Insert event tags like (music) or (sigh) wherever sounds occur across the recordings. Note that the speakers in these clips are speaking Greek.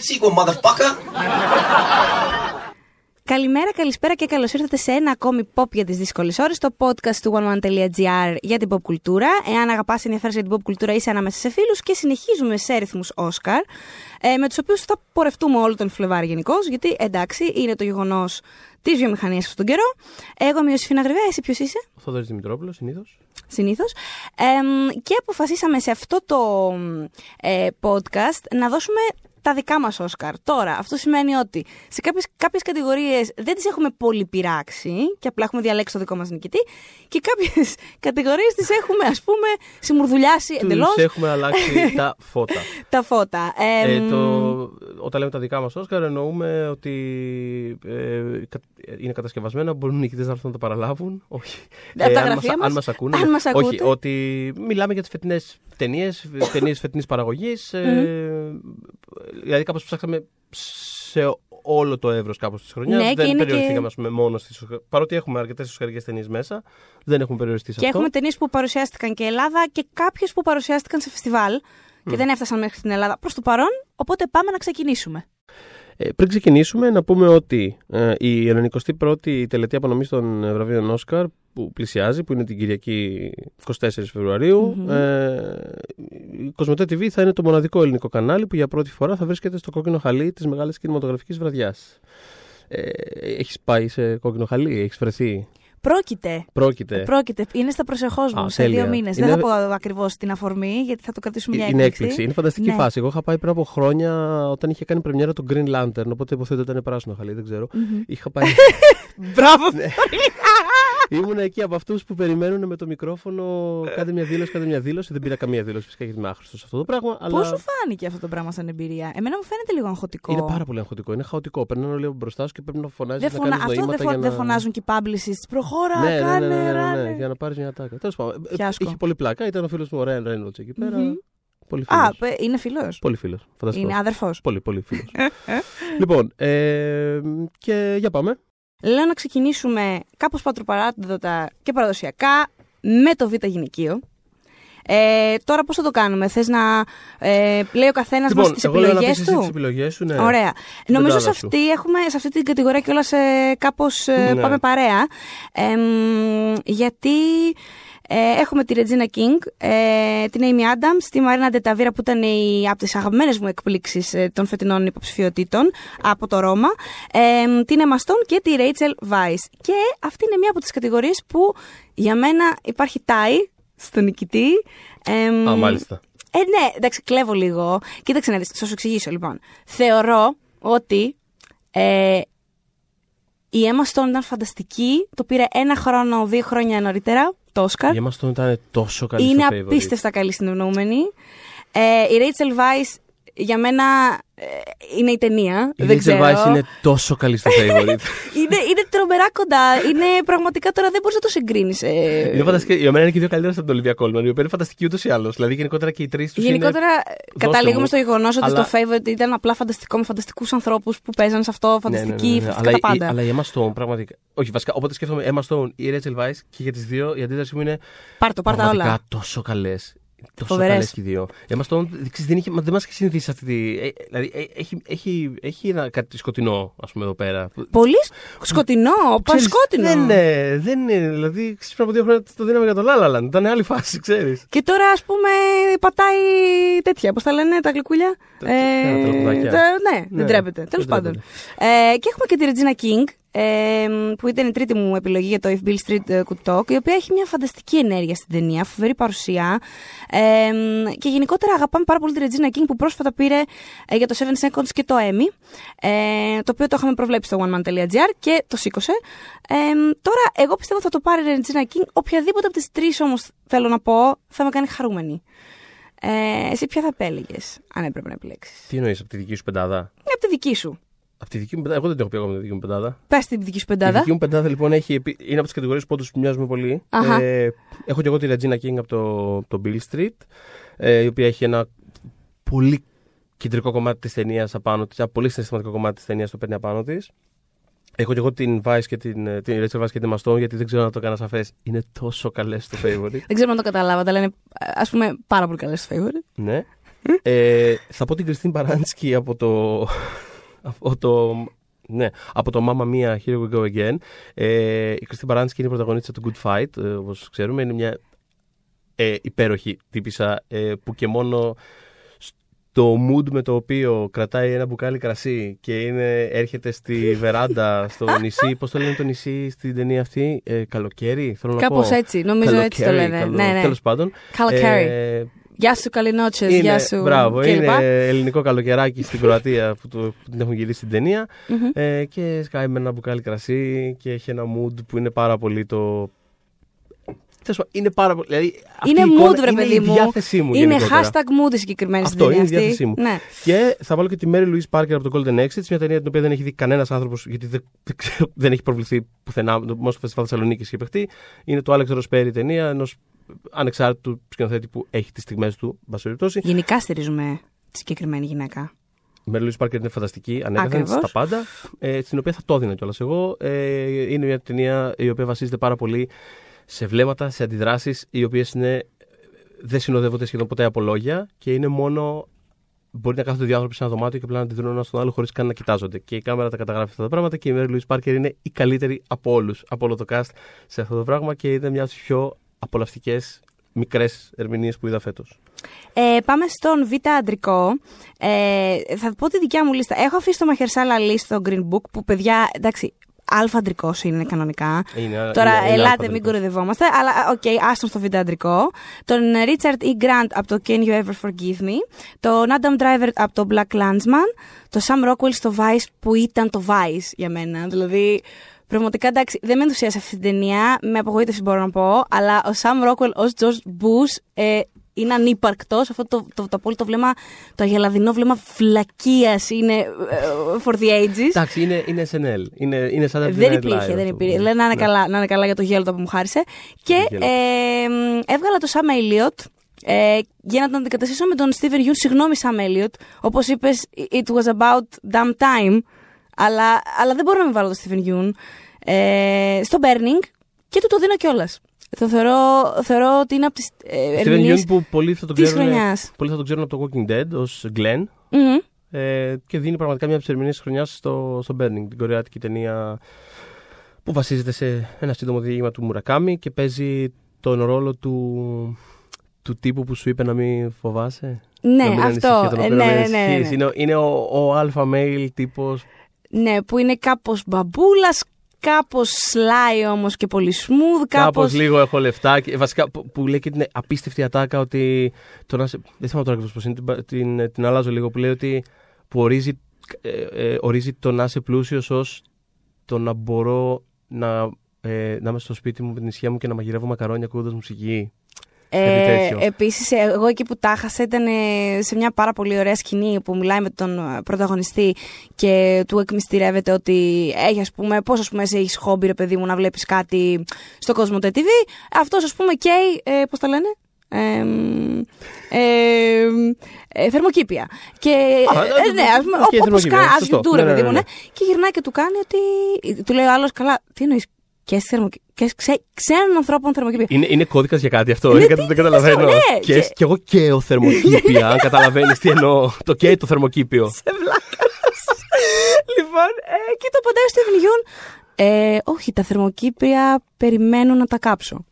sequel, motherfucker. Καλημέρα, καλησπέρα και καλώς ήρθατε σε ένα ακόμη pop για τις δύσκολες ώρες, το podcast του oneman.gr για την pop κουλτούρα. Εάν αγαπάς, ενδιαφέρει για την pop κουλτούρα, είσαι ανάμεσα σε φίλους και συνεχίζουμε σε αριθμού Όσκαρ, ε, με τους οποίους θα πορευτούμε όλο τον Φλεβάρι γενικώ, γιατί εντάξει, είναι το γεγονός της βιομηχανίας αυτόν τον καιρό. Εγώ είμαι η Ιωσήφινα Γρυβαία, εσύ ποιος είσαι; Ο Θοδωρή Δημητρόπουλος, συνήθως. Συνήθως. Ε, και αποφασίσαμε σε αυτό το ε, podcast να δώσουμε τα δικά μας Όσκαρ. Τώρα, αυτό σημαίνει ότι σε κάποιες, κάποιες κατηγορίες δεν τις έχουμε πολύ πειράξει και απλά έχουμε διαλέξει το δικό μας νικητή και κάποιες (laughs) κατηγορίες τις έχουμε ας πούμε συμμουρδουλιάσει εντελώς. Τους έχουμε αλλάξει (laughs) τα φώτα. τα φώτα. Ε, το, όταν λέμε τα δικά μας Όσκαρ εννοούμε ότι ε, είναι κατασκευασμένα, μπορούν οι νικητές να έρθουν να τα παραλάβουν. Όχι. Ε, τα αν, μας, μας, αν μας ακούνε. Αν μας όχι, ότι μιλάμε για τις φετινές ταινίες, ταινίες φετινής παραγωγής. Ε, δηλαδή κάπως ψάξαμε σε όλο το εύρος κάπως της χρονιάς. Ναι, δεν περιοριστήκαμε και... μόνο στις. Παρότι έχουμε αρκετές ισχυρικέ ταινίες μέσα, δεν έχουμε περιοριστεί σε και αυτό. Και έχουμε ταινίες που παρουσιάστηκαν και Ελλάδα και κάποιες που παρουσιάστηκαν σε φεστιβάλ και δεν έφτασαν μέχρι την Ελλάδα προς το παρόν. Οπότε πάμε να ξεκινήσουμε. Ε, πριν ξεκινήσουμε, να πούμε ότι ε, η 91η τελετή απονομής των ε, βραβείων Όσκαρ που πλησιάζει, που είναι την Κυριακή 24 φεβρουαριου mm-hmm. ε, η Κοσμοτέ TV θα είναι το μοναδικό ελληνικό κανάλι που για πρώτη φορά θα βρίσκεται στο κόκκινο χαλί της μεγάλης κινηματογραφικής βραδιάς. Ε, έχεις πάει σε κόκκινο χαλί, έχεις βρεθεί; Πρόκειται. Πρόκειται. Πρόκειται. Είναι στα προσεχώς μου σε δύο μήνες. Δεν θα πω ακριβώς την αφορμή, γιατί θα το κρατήσουμε μια έκπληξη. Είναι έκπληξη. Είναι φανταστική ναι. φάση. Εγώ είχα πάει πριν από χρόνια όταν είχε κάνει πρεμιέρα το Green Lantern. Οπότε υποθέτω ότι ήταν πράσινο χαλί, δεν ξέρω. Mm-hmm. Είχα πάει. (laughs) Μπράβο! Ναι. Ήμουν εκεί από αυτούς που περιμένουν με το μικρόφωνο. Κάντε μια δήλωση, κάντε μια δήλωση. Δεν πήρα καμία δήλωση φυσικά γιατί είμαι άχρηστος σε αυτό το πράγμα. Αλλά... Πώς σου φάνηκε αυτό το πράγμα σαν εμπειρία; Εμένα μου φαίνεται λίγο αγχωτικό. Είναι πάρα πολύ αγχωτικό. Είναι χαοτικό. Περνάνε λίγο μπροστά σου και πρέπει να φωνάζεις. Δεν φωνα... αυτό δεν φω... να... φωνάζουν και οι publicists. Προχώρα, ναι, κάνε, ναι, ναι, ναι, ναι, ναι, για να πάρεις μια τάκα. Τέλος πάντων. Ε, είχε πολύ πλάκα. Ήταν ο φίλος μου ο Ρέν Ρέινολτ εκεί πέρα. Πολύ φίλος. Α, είναι φίλος. Πολύ φίλος. Είναι άδερφο. Πολύ, πολύ φίλος. λοιπόν, ε, και για πάμε. Λέω να ξεκινήσουμε κάπως πατροπαράδοτα και παραδοσιακά με το Β' γυναικείο. Ε, τώρα πώς θα το κάνουμε, θες να ε, λέει ο καθένας λοιπόν, μας τις επιλογές να του; τις επιλογές σου, ναι. Ωραία. Νομίζω σε αυτή, έχουμε, σε αυτή την κατηγορία κιόλας ε, κάπως ε, ναι. πάμε παρέα. Ε, γιατί ε, έχουμε τη Regina King, ε, την Amy Adams, τη Μαρίνα Ντεταβίρα που ήταν η, από τις αγαπημένες μου εκπλήξεις ε, των φετινών υποψηφιωτήτων από το Ρώμα, ε, την Emma Stone και τη Rachel Weisz. Και αυτή είναι μία από τις κατηγορίες που για μένα υπάρχει τάι στον νικητή. Ε, Α, μάλιστα. Ε, ναι, εντάξει, κλέβω λίγο. Κοίταξε να δεις, θα σου εξηγήσω λοιπόν. Θεωρώ ότι ε, η Emma Stone ήταν φανταστική, το πήρε ένα χρόνο, δύο χρόνια νωρίτερα το Όσκαρ. Η Emma Stone ήταν τόσο καλή Είναι απίστευτα καλή στην ευνοούμενη. Ε, η Rachel Weisz για μένα ε, είναι η ταινία. Η δεν Rachel ξέρω. Weisz είναι τόσο καλή στο favorite. (laughs) είναι, είναι τρομερά κοντά. Είναι πραγματικά τώρα δεν μπορείς να το συγκρίνεις. Ε... Είναι φανταστική. Για μένα είναι και οι δύο καλύτερες από τον Ολυβία Κόλμαν, η οποία είναι φανταστική ούτως ή άλλως. Δηλαδή γενικότερα και οι τρεις τους. Γενικότερα είναι... καταλήγουμε στο γεγονός ότι αλλά... το favorite ήταν απλά φανταστικό με φανταστικούς ανθρώπους που παίζαν σε αυτό. Φανταστική, ναι, ναι, ναι, ναι. Αλλά, πάντα. αλλά η Emma Stone πραγματικά. Όχι, βασικά όποτε σκέφτομαι Emma Stone ή Rachel Weisz και για τις δύο η αντίδραση μου είναι. Πάρτο, πάρτα όλα. τόσο καλές. Τόσο καλές και οι δύο. Εμά τον δεν, είχε, δεν μας έχει συνηθίσει αυτή τη. Ε, δηλαδή ε, έχει, έχει, έχει ένα κάτι σκοτεινό, ας πούμε, εδώ πέρα. Πολύ σκοτεινό, πασχότινο. Δεν είναι. Δεν είναι. Δηλαδή, πριν από δύο χρόνια το δίναμε για το Λάλαλαν. Ήταν άλλη φάση, ξέρεις. Και τώρα, ας πούμε, πατάει τέτοια. Πώς τα λένε, τα γλυκούλια. Ε, ναι, δεν τρέπεται. Τέλος πάντων. Ε, και έχουμε και τη Regina King, ε, που ήταν η τρίτη μου επιλογή για το If Bill Street Could Talk, η οποία έχει μια φανταστική ενέργεια στην ταινία, φοβερή παρουσία. Ε, και γενικότερα αγαπάμε πάρα πολύ τη Regina King που πρόσφατα πήρε ε, για το Seven Seconds και το Emmy, ε, το οποίο το είχαμε προβλέψει στο oneman.gr και το σήκωσε. Ε, τώρα, εγώ πιστεύω θα το πάρει η Regina King. Οποιαδήποτε από τις τρεις όμως θέλω να πω θα με κάνει χαρούμενη. Ε, εσύ ποια θα επέλεγες, αν έπρεπε να επιλέξεις; Τι εννοείς από τη δική σου πεντάδα; Ναι, από τη δική σου. Από τη δική μου πεντάδα. Εγώ δεν την έχω πει ακόμα τη δική μου πεντάδα. Πες τη δική σου πεντάδα. Η δική μου πεντάδα λοιπόν έχει, είναι από τις κατηγορίες πόντου που μοιάζουμε πολύ. Ε, έχω και εγώ τη Regina King από το, το Bill Street, ε, η οποία έχει ένα πολύ κεντρικό κομμάτι της ταινίας απάνω της, ένα πολύ συναισθηματικό κομμάτι της ταινίας το παίρνει απάνω της. Έχω και εγώ την Vice και την, ε, την Rachel Vice και την Μαστόν, γιατί δεν ξέρω να το έκανα σαφέ. Είναι τόσο καλές στο favorite. δεν ξέρω αν το καταλάβατε, αλλά είναι ας πούμε πάρα πολύ καλές στο favorite. Ναι. ε, θα πω την Κριστίν Παράνσκι από το. Από το ναι, από το Mama Mia Here We Go Again. Ε, η Κριστίν Παράνσκι είναι η πρωταγωνίστρια του Good Fight, ε, όπως ξέρουμε. Είναι μια ε, υπέροχη τύπησα ε, που και μόνο το mood με το οποίο κρατάει ένα μπουκάλι κρασί και είναι, έρχεται στη βεράντα στο (laughs) νησί. Πώς το λένε το νησί στην ταινία αυτή, ε, Καλοκαίρι, θέλω να Κάπως πω. έτσι, νομίζω έτσι το λένε. Καλο, ναι, ναι. Τέλος πάντων. Καλοκαίρι. Ε, Γεια σου, καληνότσε, είναι, γεια σου. Μπράβο, κλπ. είναι ελληνικό καλοκαιράκι στην Κροατία που, το, που την έχουν γυρίσει στην ταινία. Μμμ. Ε, και σκάει με ένα μπουκάλι κρασί και έχει ένα mood που είναι πάρα πολύ το. Τέλος πάντων, Είναι πάρα πολύ. Δηλαδή, αυτή Είναι η εικόνα mood, βρε είναι παιδί η μου. διάθεσή μου. Είναι γενικότερα. hashtag mood η συγκεκριμένη Αυτό, στην είναι η ταινία διάθεσή μου. αυτή. Ναι. Και θα βάλω και τη Mary Louise Parker από το Golden Exits, μια ταινία την οποία δεν έχει δει κανένας άνθρωπος, γιατί δεν, δεν, ξέρω, δεν έχει προβληθεί πουθενά. Μόνο στο Φεστιβάλ Θεσσαλονίκης είχε παιχτεί. Είναι το Alex Rosperry ταινία ενός ανεξάρτητου σκηνοθέτη που έχει τις στιγμές του, εν πάση περιπτώσει. Γενικά στηρίζουμε τη συγκεκριμένη γυναίκα. Η Mary Louise Parker είναι φανταστική, ανέκαθεν Ακριβώς. στα πάντα. Ε, στην οποία θα το έδινα κιόλας εγώ. Ε, είναι μια ταινία η οποία βασίζεται πάρα πολύ σε βλέμματα, σε αντιδράσεις, οι οποίες δεν συνοδεύονται σχεδόν ποτέ από λόγια και είναι μόνο. Μπορεί να κάθονται δύο άνθρωποι σε ένα δωμάτιο και απλά να αντιδρούν ένας στον άλλο χωρίς καν να κοιτάζονται. Και η κάμερα τα καταγράφει αυτά τα πράγματα και η Mary Louise Parker είναι η καλύτερη από όλους, από όλο το cast σε αυτό το πράγμα και είναι μια από τις πιο απολαυστικές μικρές ερμηνείες που είδα φέτος. Ε, πάμε στον Β' αντρικό. Ε, θα πω τη δικιά μου λίστα. Έχω αφήσει το Μαχερσάλα Άλι στο Green Book που παιδιά, εντάξει, αλφα αντρικός είναι κανονικά. Είναι, Τώρα, είναι- είναι ελάτε, αλφα μην αντρικός. κοροϊδευόμαστε. Αλλά, οκ, άστον στο Β' αντρικό. Τον Richard E. Grant από το Can You Ever Forgive Me. Τον Adam Driver από το BlacKkKlansman. Το Sam Rockwell στο Vice που ήταν το Vice για μένα. Δηλαδή, πραγματικά εντάξει, δεν με ενθουσίασε αυτή την ταινία. Με απογοήτευση μπορώ να πω. Αλλά ο Sam Rockwell ως George Bush ε, είναι ανύπαρκτος. Αυτό το, το, το, απόλυτο βλέμμα, το αγελαδινό βλέμμα φλακία είναι ε, for the ages. Εντάξει, είναι, είναι SNL. Είναι, είναι σαν Saturday Δεν Night υπήρχε, Live δεν αυτό. υπήρχε. Λέει να είναι, Ναι. καλά, να είναι καλά για το γέλο που μου χάρισε. Και γέλο. ε, μ, έβγαλα το Sam Elliot ε, για να τον αντικαταστήσω με τον Steven Yeun. Συγγνώμη, Sam Elliot. Όπως είπες, it was about damn time. Αλλά, αλλά δεν μπορώ να μην βάλω τον Steven Yeun. Ε, στο Burning και του το δίνω κιόλας. Το θεωρώ, θεωρώ ότι είναι από τις ε, Steven ερμηνείες Yeun που πολλοί θα τον της ξέρουν, χρονιάς. πολλοί θα τον ξέρουν από το Walking Dead ως Glenn Μμμ. ε, και δίνει πραγματικά μια από τις ερμηνείες της χρονιάς στο, στο Burning, την κορεάτικη ταινία που βασίζεται σε ένα σύντομο διήγημα του Μουρακάμι και παίζει τον ρόλο του, του τύπου που σου είπε να μην φοβάσαι. Ναι, να μην αυτό. ανησυχείς, τον Ε, οποίο ναι, να μην ναι, ναι, ναι, ανησυχείς. ναι. Είναι, είναι ο, ο alpha male τύπος Ναι, που είναι κάπως μπαμπούλας, κάπως sly όμως και πολύ smooth, Κάπω κάπως... λίγο έχω λεφτά. Και, βασικά που, που λέει και την απίστευτη ατάκα ότι. Το να σε, δεν θυμάμαι τώρα ακριβώς πώς είναι. Την, την, την αλλάζω λίγο. Που λέει ότι. που ορίζει, ε, ε, ορίζει το να είσαι πλούσιος ως το να μπορώ να, ε, να είμαι στο σπίτι μου με την ησυχία μου και να μαγειρεύω μακαρόνια ακούγοντας μουσική. Κάτι Ε, τέτοιο. επίσης, εγώ εκεί που τα χάσα ήταν ε, σε μια πάρα πολύ ωραία σκηνή που μιλάει με τον ε, πρωταγωνιστή και του εκμυστηρεύεται ότι έχει ας πούμε, πώς ας πούμε εσύ έχεις χόμπι ρε παιδί μου να βλέπεις κάτι στο κόσμο του TV. Αυτός ας πούμε καίει, ε, πώς τα λένε, ε, ε, ε, θερμοκήπια. Και, Α, ε, ε, ναι, ας πούμε, και όπως θερμοκήπια, κάνει, σωστό. as you do, Ναι, ρε ναι, παιδί ναι, μου, ναι. ναι. Και γυρνάει και του κάνει ότι. Του λέει ο άλλος, καλά, τι εννοείς. Και θερμοκήπια. Και ξέ, ξένων ανθρώπων θερμοκήπια. Είναι, είναι κώδικας για κάτι αυτό. Ναι, είναι τι- κάτι που δεν τι καταλαβαίνω. θες, ναι, και, και- και εγώ καίω θερμοκήπια, αν καταλαβαίνεις τι εννοώ. Το καίει το θερμοκήπιο. Σε βλάκας. λοιπόν, ε, και το απαντάει στο Ευνηγιούν. Ε, όχι, τα θερμοκήπια περιμένουν να τα κάψω.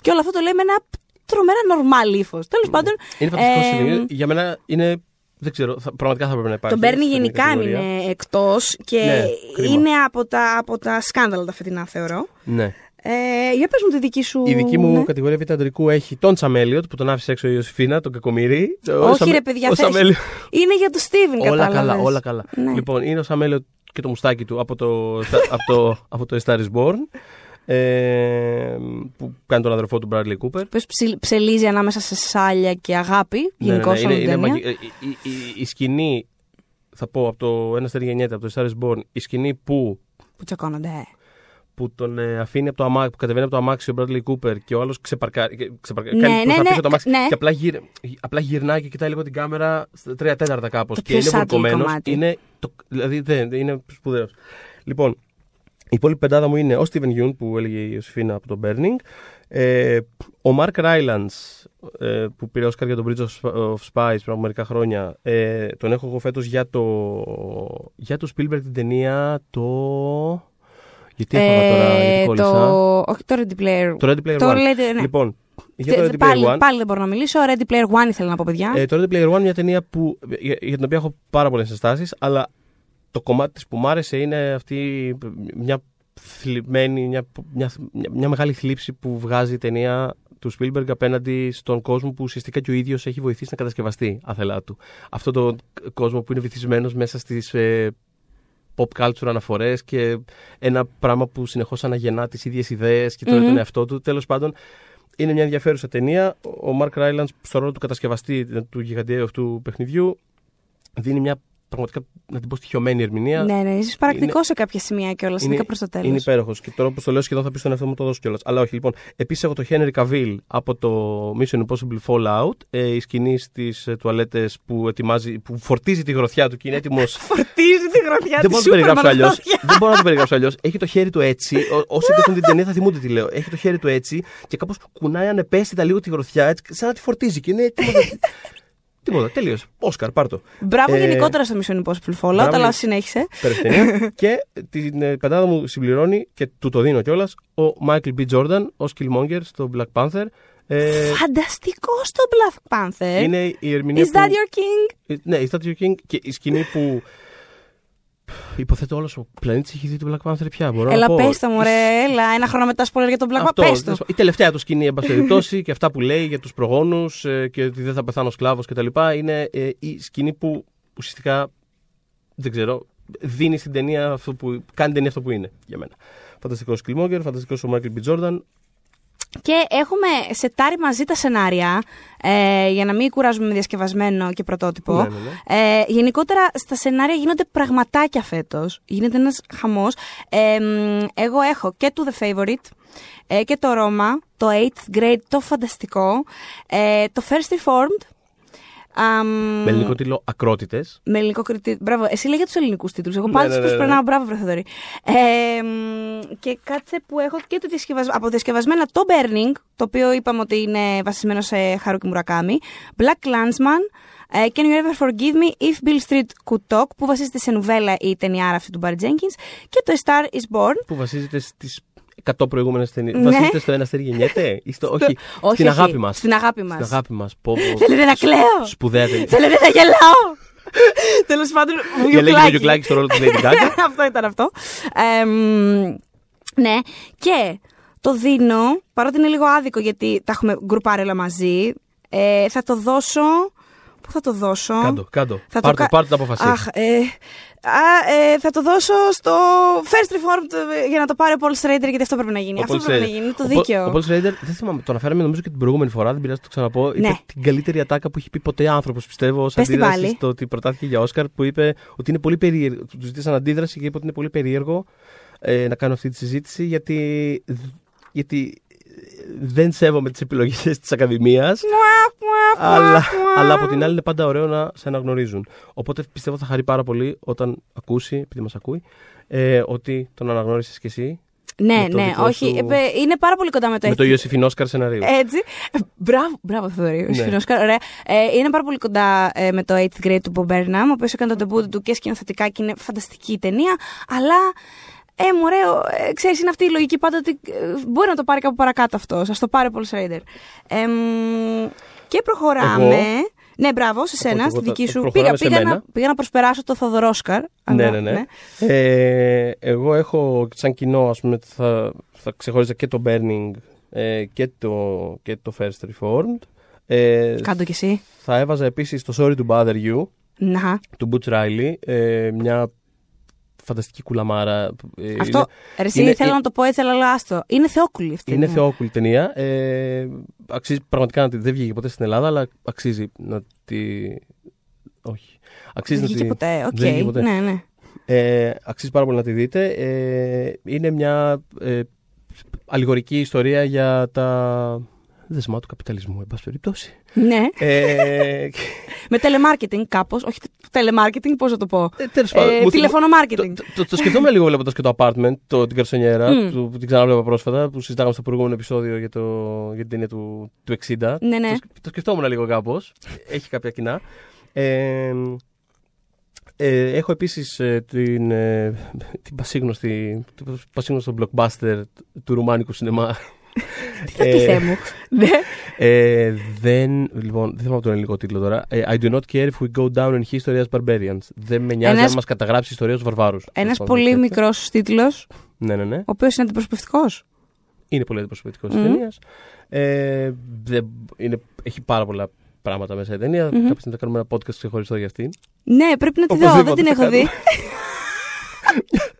Και όλο αυτό το λέει με ένα τρομερά νορμάλ ύφος. Τέλος πάντων. Είναι φανταστικό ε, σημείο. Για μένα είναι. Δεν ξέρω, θα, πραγματικά θα πρέπει να υπάρχει. Τον παίρνει στην γενικά κατηγορία. είναι εκτός και Ναι, κρίμα. είναι από τα, από τα σκάνδαλα τα φετινά, θεωρώ. Ναι. Ε, για πες μου τη δική σου. Η δική μου ναι. κατηγορία β' αντρικού έχει τον Τσαμέλιοτ που τον άφησε έξω η Ιωσήφίνα, τον Κακομίρι. Όχι, ρε παιδιά, ο θες. Σαμέλιο- Είναι για τον Στίβεν, Όλα κατάλαβες. καλά, όλα καλά. Ναι. Λοιπόν, είναι ο Σαμέλιοτ και το μουστάκι του από το, από το, από το A Star is Born. Ε, που κάνει τον αδερφό του Bradley Cooper. Πες ψιλ- ψελίζει ανάμεσα σε σάλια και αγάπη, Ναι, γενικώς ναι, ναι, είναι, όλη την είναι ταινία. μαγι- η, η, η, η σκηνή, θα πω από το Ένα Αστέρι Γεννιέται, από το A Star is Born, η σκηνή που Που τσακώνονται. ε. που τον ε, αφήνει από το αμάξι, που κατεβαίνει από το αμάξι ο Bradley Cooper και ο άλλος ξεπαρκάρει. και- ξεπαρκάρει Ναι, κάνει ναι, προς τα ναι, πίσω το αμάξι ναι. και απλά, γυρ, απλά γυρνάει και κοιτάει λίγο την κάμερα στα τρία τέταρτα κάπως. Το Και πιο είναι subtle βουρκωμένος. κομμάτι. Είναι, το, δηλαδή δεν, είναι σπουδαίος. Λοιπόν, η υπόλοιπη πεντάδα μου είναι ο Steven Yeun που έλεγε η Ιωσήφίνα από το Burning. Ε, ο Mark Rylance, ε, που πήρε Oscar για τον Bridge of- of Spies πριν από μερικά χρόνια, ε, τον έχω εγώ φέτος για το, για το Spielberg την ταινία το... Γιατί έφαγα τώρα, γιατί κόλλησα. Ε, το... Όχι το Ready Player. Το Ready Player Το One. λέτε, ναι. Λοιπόν, για το Τε- Ready Player πάλι, One. πάλι δεν μπορώ να μιλήσω. Ready Player One ήθελα να πω, παιδιά. Ε, το Ready Player One μια ταινία που, για, για την οποία έχω πάρα πολλές ενστάσεις, αλλά το κομμάτι της που μου άρεσε είναι αυτή μια θλιμμένη, μια, μια, μια, μια μεγάλη θλίψη που βγάζει η ταινία του Spielberg απέναντι στον κόσμο που ουσιαστικά και ο ίδιος έχει βοηθήσει να κατασκευαστεί άθελά του. Αυτό το κόσμο που είναι βυθισμένος μέσα στις ε, pop culture αναφορές και ένα πράγμα που συνεχώς αναγεννά τις ίδιες ιδέες και τώρα Μμμ. τον εαυτό του. Τέλος πάντων, είναι μια ενδιαφέρουσα ταινία. Ο Mark Rylance στο ρόλο του κατασκευαστή του γιγαντιαίου αυτού παιχνιδιού δίνει μια πραγματικά, να την πω, στοιχειωμένη ερμηνεία. ναι, ναι, είσαι παρακτικό είναι- σε κάποια σημεία κιόλας, είναι- ειδικά προς το τέλος. Είναι υπέροχος. Και τώρα που το λέω σχεδόν θα πεις στον εαυτό μου το δώσω κιόλας. Αλλά όχι, λοιπόν. Επίσης έχω το Henry Cavill από το Mission Impossible Fallout. Ε, η σκηνή στις τουαλέτες που, ετοιμάζει, που φορτίζει τη γροθιά του και είναι έτοιμος. (laughs) Φορτίζει τη γροθιά Δεν της μπορώ να το περιγράψω αλλιώς. γροθιά. Δεν μπορώ να το περιγράψω αλλιώς. Έχει το χέρι του έτσι. Ό- Όσοι έχουν την ταινία θα θυμούνται τι λέω. Έχει το χέρι του έτσι και κάπως κουνάει ανεπαίσθητα λίγο τη γροθιά έτσι, σαν να τη φορτίζει. Και είναι έτοιμος. Να- Τίποτα, τέλειω. Όσκαρ, πάρτο. Μπράβο Ε, γενικότερα στο Mission Impossible Fallout, μπράβο. αλλά συνέχισε. Υπέροχη ταινία. (laughs) και την ε, πεντάδα μου συμπληρώνει και του το δίνω κιόλας ο Michael B. Jordan ω Killmonger στο Black Panther. Ε, Φανταστικό στο Black Panther. είναι η ερμηνεία. Is that που... your king? Ε, Ναι, Is that your king? Και η σκηνή που. Υποθέτω όλος ο πλανήτης έχει δει το Black Panther πια. Μπορώ Έλα, να πω. πες το μου, ρε. Έλα, ένα χρόνο μετά spoiler για τον Black Αυτό, Panther. Πες το. η τελευταία του σκηνή, εν πάση περιπτώσει, και αυτά που λέει για τους προγόνους και ότι δεν θα πεθάνω σκλάβος κτλ. Είναι ε, η σκηνή που ουσιαστικά δεν ξέρω, δίνει στην ταινία αυτό που. κάνει την ταινία αυτό που είναι για μένα. Φανταστικός Killmonger, φανταστικός ο Michael B. Jordan. Και έχουμε σετάρει μαζί τα σενάρια ε, για να μην κουράζουμε με διασκευασμένο και πρωτότυπο. Ναι, ναι, ναι. Ε, γενικότερα στα σενάρια γίνονται πραγματάκια φέτος. Γίνεται ένας χαμός. Ε, μ, εγώ έχω και το The Favorite ε, και το Roma, το 8th grade, το φανταστικό, ε, το First Reformed. Αμ, Με ελληνικό τίτλο Ακρότητες. με ελληνικό κριτήριο. Μπράβο, εσύ λέγε τους ελληνικούς τίτλους. Εγώ Ναι, πάντα ναι, τους ναι, ναι. προσπερνάω. Μπράβο, βρε Θοδωρή. Ε, μ, και κάτσε που έχω και το διασκευασμένο. Από διασκευασμένα το Burning, το οποίο είπαμε ότι είναι βασισμένο σε Haruki Murakami. Black Clansman. ε, Can you ever forgive me if Bill Street could talk, που βασίζεται σε νουβέλα η ταινιάρα αυτή του Barry Jenkins. Και το A Star is Born. Που βασίζεται στις 100 προηγούμενες ταινίε. Ναι. Βασίζεται στο ένα αστέρι γεννιέται; Ή στο... όχι, Όχι, στην όχι, αγάπη μας. Στην αγάπη μας. Στην αγάπη μας. Πω, πω. Θέλετε να κλαίω; Σπουδαία ταινία. Θέλετε να γελάω; Τέλος πάντων, Και λέγει βουγιουκλάκι. Βουγιουκλάκι στο ρόλο του Lady Gaga. (laughs) αυτό ήταν αυτό. Ε, μ, ναι, και το δίνω, παρότι είναι λίγο άδικο γιατί τα έχουμε γκρουπάρει όλα μαζί, ε, θα το δώσω... Πού θα το δώσω; Κάντο, κάντο. Θα Πάρ' το, κα- πάρ' την απόφαση. Αχ, ε, α, ε, θα το δώσω στο First Reformed ε, για να το πάρει ο Paul Schrader γιατί αυτό πρέπει να γίνει. Ο αυτό Paul πρέπει να Schrader. γίνει, είναι το Ο Paul- δίκαιο. Ο Paul Schrader, δεν θυμάμαι, το αναφέραμε νομίζω και την προηγούμενη φορά, δεν πειράζει να το ξαναπώ. Είπε Ναι. την καλύτερη ατάκα που έχει πει ποτέ άνθρωπος, πιστεύω, ως Πες την αντίδραση πάλι. στο ότι προτάθηκε για Όσκαρ, που είπε ότι είναι πολύ περίεργο. Του ζήτησαν αντίδραση και είπε ότι είναι πολύ περίεργο ε, να κάνω αυτή τη συζήτηση γιατί, γιατί δεν σέβομαι τις επιλογές της Ακαδημίας. Μουα, μουα, Αλλά, μουα. αλλά από την άλλη είναι πάντα ωραίο να σε αναγνωρίζουν. Οπότε πιστεύω θα χαρεί πάρα πολύ όταν ακούσει, επειδή μας ακούει, ε, ότι τον αναγνώρισες κι εσύ Ναι, με το ναι, δικό όχι. σου- ε, Είναι πάρα πολύ κοντά με το με το Ιωσήφιν Όσκαρ σενάριο. Έτσι. Ε, Μπράβο, μπράβο Θοδωρή. Ναι. Ναι. Ωραία. Ε, είναι πάρα πολύ κοντά ε, με το 8th grade του Bob Burnham, ο οποίος έκανε τον debut του και σκηνοθετικά και είναι φανταστική η ταινία. Αλλά. Ε, μωρέ, ε, ξέρεις, είναι αυτή η λογική πάντα ότι ε, μπορεί να το πάρει κάπου παρακάτω αυτό. Α το πάρει ο Paul Schrader. Ε, μ, και προχωράμε. Εγώ. Ναι, μπράβο, σε σένα, εγώ στη θα- δική σου. προχωράμε Πήγα, σε πήγα, μένα. να, πήγα να προσπεράσω το Θοδωρόσκαρ. Ναι, αλλά, ναι, ναι. Ε, εγώ έχω σαν κοινό, ας πούμε, θα, θα ξεχώριζα και το Burning ε, και, το, και το First Reformed. Ε, Κάντο κι εσύ. θα έβαζα επίσης το Sorry to Bother You Να. του Butch Riley, ε, μια φανταστική κουλαμάρα. Ε, Αυτό. είναι- Ρε, εσύ είναι- θέλω ε- να το πω έτσι, αλλά άστο. Είναι θεόκουλη αυτή. η Είναι ταινία. θεόκουλη ταινία. Ε, αξίζει πραγματικά να τη. Δεν βγήκε ποτέ στην Ελλάδα, αλλά αξίζει να τη. Όχι. Αξίζει Δεν να βγήκε τη. ποτέ. Οκ. δεν βγήκε ποτέ. Ναι, ναι. Ε, αξίζει πάρα πολύ να τη δείτε. Ε, είναι μια ε, αλληγορική ιστορία για τα δεσμά του καπιταλισμού, εν πάση περιπτώσει. Ναι. ε, με telemarketing κάπως. Όχι telemarketing, πώς να το πω; Ε, τέλος πάντων, Ε, μου- τηλεφωνομάρκετινγκ. Το, το, το σκεφτόμουν λίγο βλέποντας και το apartment, το, την Καρσονιέρα, Μμ. που, που την ξαναβλέπα πρόσφατα, που συζητάγαμε στο προηγούμενο επεισόδιο για, το, για την ταινία του, του 60. Ναι, ναι. Το, σκ- το σκεφτόμουν λίγο κάπως. Έχει κάποια κοινά. Ε, ε, έχω επίσης ε, την, ε, την πασίγνωστη, το πασίγνωστο blockbuster του ρουμάνικου σινεμά. (laughs) Τι Ε, Θεέ μου. (laughs) Ναι. ε, δεν, λοιπόν, δεν θυμάμαι τον ελληνικό τίτλο τώρα. Ε, I do not care if we go down in history as barbarians. Δεν με νοιάζει Ένας- αν μας καταγράψει η ιστορία ως βαρβάρους. Ένας Τέλος πάντων, πολύ έτσι. μικρός τίτλος, Ναι, ναι, ναι. ο οποίος είναι αντιπροσωπευτικός. Είναι πολύ αντιπροσωπευτικός της Μμμ. ταινίας. Ε, δεν- είναι, έχει πάρα πολλά πράγματα μέσα η ταινία. Μμμ. Κάποια στιγμή θα κάνουμε ένα podcast ξεχωριστό για αυτήν. Ναι, πρέπει να τη δω. Δεν Οπωσδήποτε την θα έχω δει. (laughs)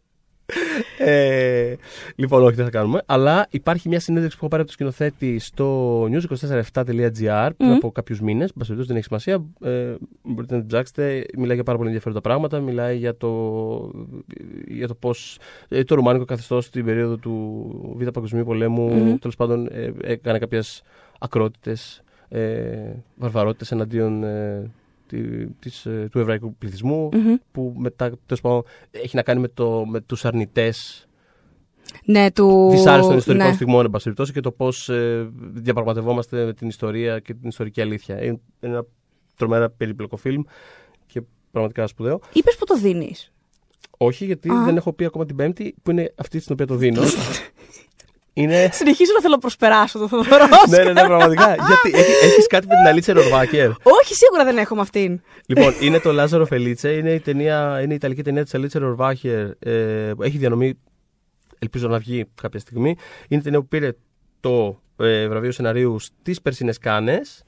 Ε, λοιπόν, όχι, δεν θα κάνουμε. Αλλά υπάρχει μια συνέντευξη που έχω πάρει από το σκηνοθέτη στο news247.gr πριν Μμμ. από κάποιους μήνες. Μπασχετό δεν έχει σημασία. Ε, μπορείτε να την ψάξετε. Μιλάει για πάρα πολύ ενδιαφέροντα πράγματα. Μιλάει για το, για το πώς το ρουμάνικο καθεστώς στην περίοδο του Β' Παγκοσμίου Πολέμου Μμμ. τέλος πάντων ε, έκανε κάποιες ακρότητες, ε, βαρβαρότητες εναντίον ε, τη- της, ε, του εβραϊκού πληθυσμού Μμμ. που μετά τέλος πάντων, έχει να κάνει με, το, με τους αρνητές Ναι, του. δυσάρεστων ιστορικών ναι. στιγμών εν πάση περιπτώσει, και το πώς ε, διαπραγματευόμαστε με την ιστορία και την ιστορική αλήθεια. Είναι ένα τρομερά περίπλοκο φιλμ και πραγματικά σπουδαίο. Είπες που το δίνεις. Όχι, γιατί Α. δεν έχω πει ακόμα την Πέμπτη, που είναι αυτή στην οποία το δίνω. (laughs) είναι. Συνεχίζω να θέλω να προσπεράσω το Θοδωρό. ναι, ναι, ναι, πραγματικά. γιατί έχει, έχεις κάτι με την Αλίτσα Ρορβάκερ; Όχι, σίγουρα δεν έχω με αυτήν. λοιπόν, είναι το Λάζαρο Φελίτσε, είναι η, ταινία, είναι η ιταλική ταινία της Αλίτσα Ρορβάχερ. Ε, που έχει διανομή, ελπίζω να βγει κάποια στιγμή. Είναι η ταινία που πήρε το ε, βραβείο σεναρίου στις περσινές Κάνες.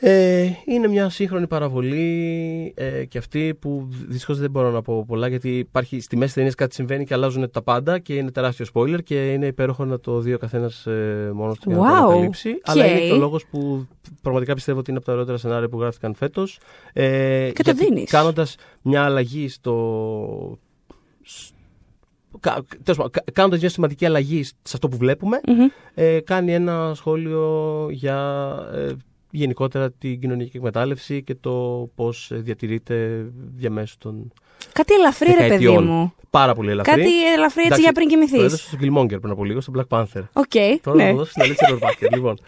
Ε, είναι μια σύγχρονη παραβολή ε, και αυτή που δυστυχώς δεν μπορώ να πω πολλά γιατί υπάρχει στη μέση ταινίας κάτι συμβαίνει και αλλάζουν τα πάντα και είναι τεράστιο spoiler και είναι υπέροχο να το δει ο καθένας ε, μόνος του και να το Wow. ανακαλύψει. Αλλά Okay. είναι και ο λόγος που πραγματικά πιστεύω ότι είναι από τα ωραιότερα σενάρια που γράφτηκαν φέτος. Ε, Και το δίνεις. Κάνοντας μια αλλαγή στο. σ- κα- τέλος πάντων, κα- κάνοντας μια σημαντική αλλαγή σε αυτό που βλέπουμε, Μμμ. ε, κάνει ένα σχόλιο για ε, γενικότερα την κοινωνική εκμετάλλευση και το πώς ε, διατηρείται διαμέσου των Κάτι ελαφρύ, ρε παιδί δεκαετιών. μου. Πάρα πολύ ελαφρύ. Κάτι ελαφρύ έτσι Εντάξει, για πριν Το κοιμηθείς. έδωσε στο Killmonger πριν από λίγο, στο Black Panther. OK, Τώρα ναι. θα το δώσω στην Αλίτσε Ρορβάκερ. λοιπόν,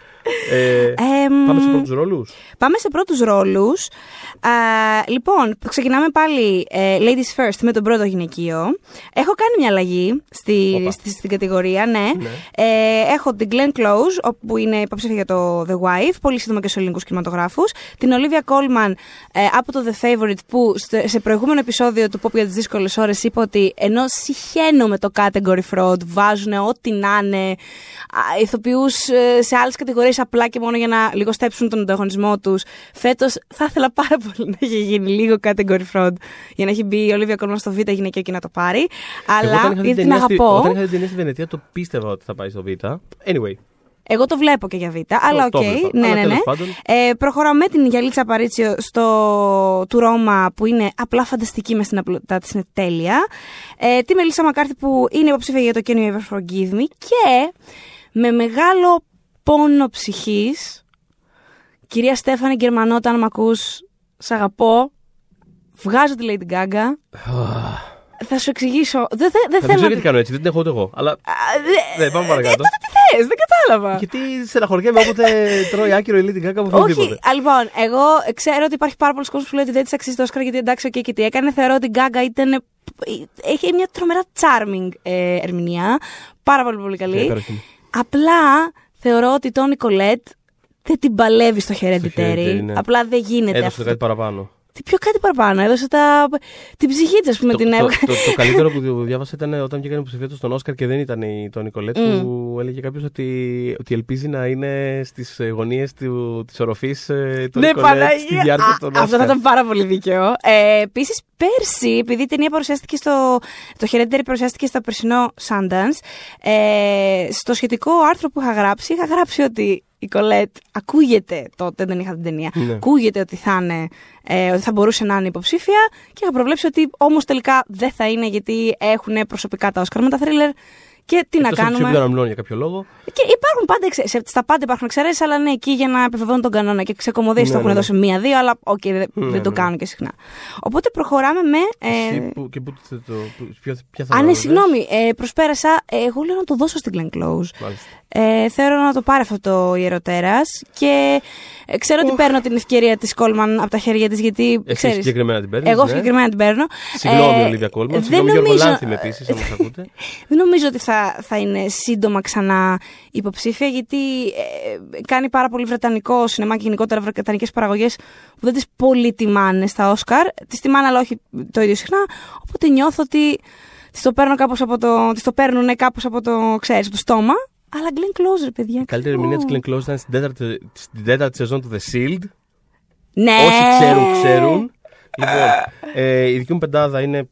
ε, Εμ, πάμε σε πρώτους ρόλους. Πάμε σε πρώτους ρόλους. Α, λοιπόν, ξεκινάμε πάλι ε, Ladies First με τον πρώτο γυναικείο. Έχω κάνει μια αλλαγή στη, Όπα. στη, στην κατηγορία, ναι. Ναι. Ε, έχω την Glenn Close, όπου είναι υποψήφια για το The Wife, πολύ σύντομα και στους ελληνικούς κινηματογράφους. Την Olivia Colman ε, από το The Favorite, που στε- σε προηγούμενο επεισόδιο του Pop για τις δύσκολες ώρες είπε ότι ενώ συχαίνω με το category fraud, βάζουν ό,τι να είναι, α, ηθοποιούς ε, σε άλλες κατηγορίες απλά και μόνο για να λιγοστέψουν τον ανταγωνισμό τους. Φέτος θα ήθελα πάρα πολύ να έχει γίνει λίγο category fraud για να έχει μπει η Olivia Colman στο Β γυναικείο και να το πάρει. Εγώ Αλλά όταν είχα δει γιατί την ταινία στη- αγαπώ. Όταν είχα δει την ταινία στη Βενετία, το πίστευα ότι θα πάει στο Β. Anyway. Εγώ το βλέπω και για Β, αλλά οκ. το έβλεπα. Ναι, Αλλά ναι, ναι. τέλος πάντων. Ε, προχωράω με την Γιαλίτσα Απαρίσιο στο του Ρώμα που είναι απλά φανταστική μες στην απλότητά της, είναι τέλεια. Ε, τη Μελίσα Μακάρθι που είναι υποψήφια για το Can You Ever Forgive Me και με μεγάλο πόνο ψυχής κυρία Στέφανι Τζερμανότα αν μ' ακούς, σ' αγαπώ, βγάζω τη Lady Gaga. Θα σου εξηγήσω. Δεν, δεν, δεν Δεν θέλω ξέρω να. γιατί κάνω έτσι, δεν την έχω ούτε εγώ. Αλλά Α, δε- ναι, πάμε παρακάτω. Τότε τι θες, δεν κατάλαβα. Γιατί στεναχωριέμαι όποτε τρώει άκυρο η Lady Gaga από Όχι, οποιοδήποτε. α, λοιπόν, εγώ ξέρω ότι υπάρχει πάρα πολλοί κόσμο που λέει ότι δεν της αξίζει το Όσκαρ γιατί εντάξει, οκ, και τι έκανε. Θεωρώ ότι η Γκάγκα ήταν. Έχει μια τρομερά charming ε, ερμηνεία. Πάρα πολύ πολύ Ναι, καλή. υπέροχη είναι. Απλά θεωρώ ότι τον Νικολέτ δεν την παλεύει στο Hereditary, Hereditary. ναι. Απλά δεν γίνεται Έδωσε αυτό. το κάτι παραπάνω. Τι πιο κάτι παραπάνω. Έδωσε τα... την ψυχή της, ας πούμε, Το, την το, έβγαλε. το, το καλύτερο που διάβασα ήταν όταν βγήκαν υποψηφιότητα στον Όσκαρ και δεν ήταν η Τόνι Κολέτ Μμ. που έλεγε κάποιος ότι, ότι ελπίζει να είναι στις γωνίες της οροφής του Ναι, Νικολέτ στη Παναγία. διάρκεια Α, των Αυτό θα Όσκαρ. ήταν πάρα πολύ δίκαιο. Ε, Επίσης, πέρσι, επειδή η ταινία παρουσιάστηκε στο. Το Hereditary παρουσιάστηκε στο περσινό Sundance, ε, στο σχετικό άρθρο που είχα γράψει, είχα γράψει ότι η Κολέτ ακούγεται τότε, δεν είχα την ταινία. Ναι. Ακούγεται ότι θα, είναι, ε, ότι θα μπορούσε να είναι υποψήφια και είχα προβλέψει ότι όμως τελικά δεν θα είναι γιατί έχουν προσωπικά τα Όσκαρ με τα θρίλερ Και τι Εκτός να από τους κάνουμε. οποίους για κάποιο λόγο. Και υπάρχουν πάντα, εξε- σε- στα πάντα υπάρχουν εξαιρέσεις, αλλά ναι, εκεί για να επιβεβαιώνουν τον κανόνα και σε κωμωδίες Ναι, το έχουν ναι, ναι. δώσει μία-δύο, αλλά οκ, δεν, Ναι, δεν το ναι. κάνουν και συχνά. Οπότε προχωράμε με. Εσύ Ε, που- και πού θε το. που- ποιο- Ποια θα Α, ναι, βάλεις; συγγνώμη, ε, προσπέρασα. Ε, εγώ λέω να το δώσω στην Glenn Close. Μάλιστα. Ε, θέλω να το πάρει αυτό το ιεροτέρα και ε, ξέρω ότι παίρνω την ευκαιρία της Κόλμαν από τα χέρια της, γιατί Εσύ ξέρεις, συγκεκριμένα την παίρνεις, εγώ ναι. συγκεκριμένα την παίρνω. Συγγνώμη, Ε, Ολίβια Κόλμαν. δεν Συγγνώμη, Γιώργο νομίζω- Λάνθιμ επίσης, αν μας ακούτε. (laughs) Δεν νομίζω ότι θα, θα είναι σύντομα ξανά υποψήφια, γιατί ε, κάνει πάρα πολύ βρετανικό σινεμά και γενικότερα βρετανικές παραγωγές που δεν τις πολύ τιμάνε στα Όσκαρ. Τις τιμάνε, αλλά όχι το ίδιο συχνά. Οπότε νιώθω ότι τη το παίρνω κάπως από το. Τις το παίρνουν κάπως από το, ξέρεις, από το στόμα. Αλλά Glenn Close, ρε παιδιά. Η καλύτερη ερμηνεία της Ω. Glenn Close ήταν στην τέταρτη, στην τέταρτη σεζόν του The Shield. Ναι! Όσοι ξέρουν, ξέρουν. Λοιπόν, ε, η δική μου πεντάδα είναι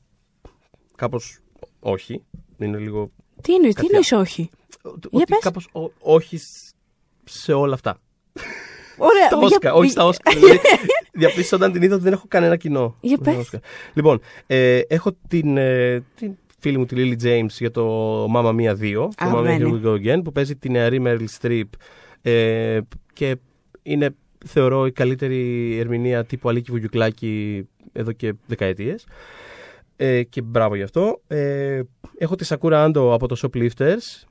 κάπως όχι. Είναι λίγο. Τι εννοείς, τι Κάτι εννοείς, όχι; ότι πες. κάπως ο- όχι σ- σε όλα αυτά. Ωραία, (laughs) Στα για- Όσκαρ, όχι στα Όσκαρ. δηλαδή, διαπίστωσα όταν την είδα ότι δεν έχω κανένα κοινό. Για με τα πες. Όσκαρ. Λοιπόν, ε, έχω την, ε, την φίλη μου τη Lily James για το Mamma Mia 2. Το Mamma Mia Αγαπημένη. Here We Go Again που παίζει την νεαρή Meryl Streep ε, και είναι θεωρώ η καλύτερη ερμηνεία τύπου Αλίκη Βουγιουκλάκη εδώ και δεκαετίες. Ε, και μπράβο γι' αυτό. Ε, έχω τη Σακούρα Άντο από το Shoplifters.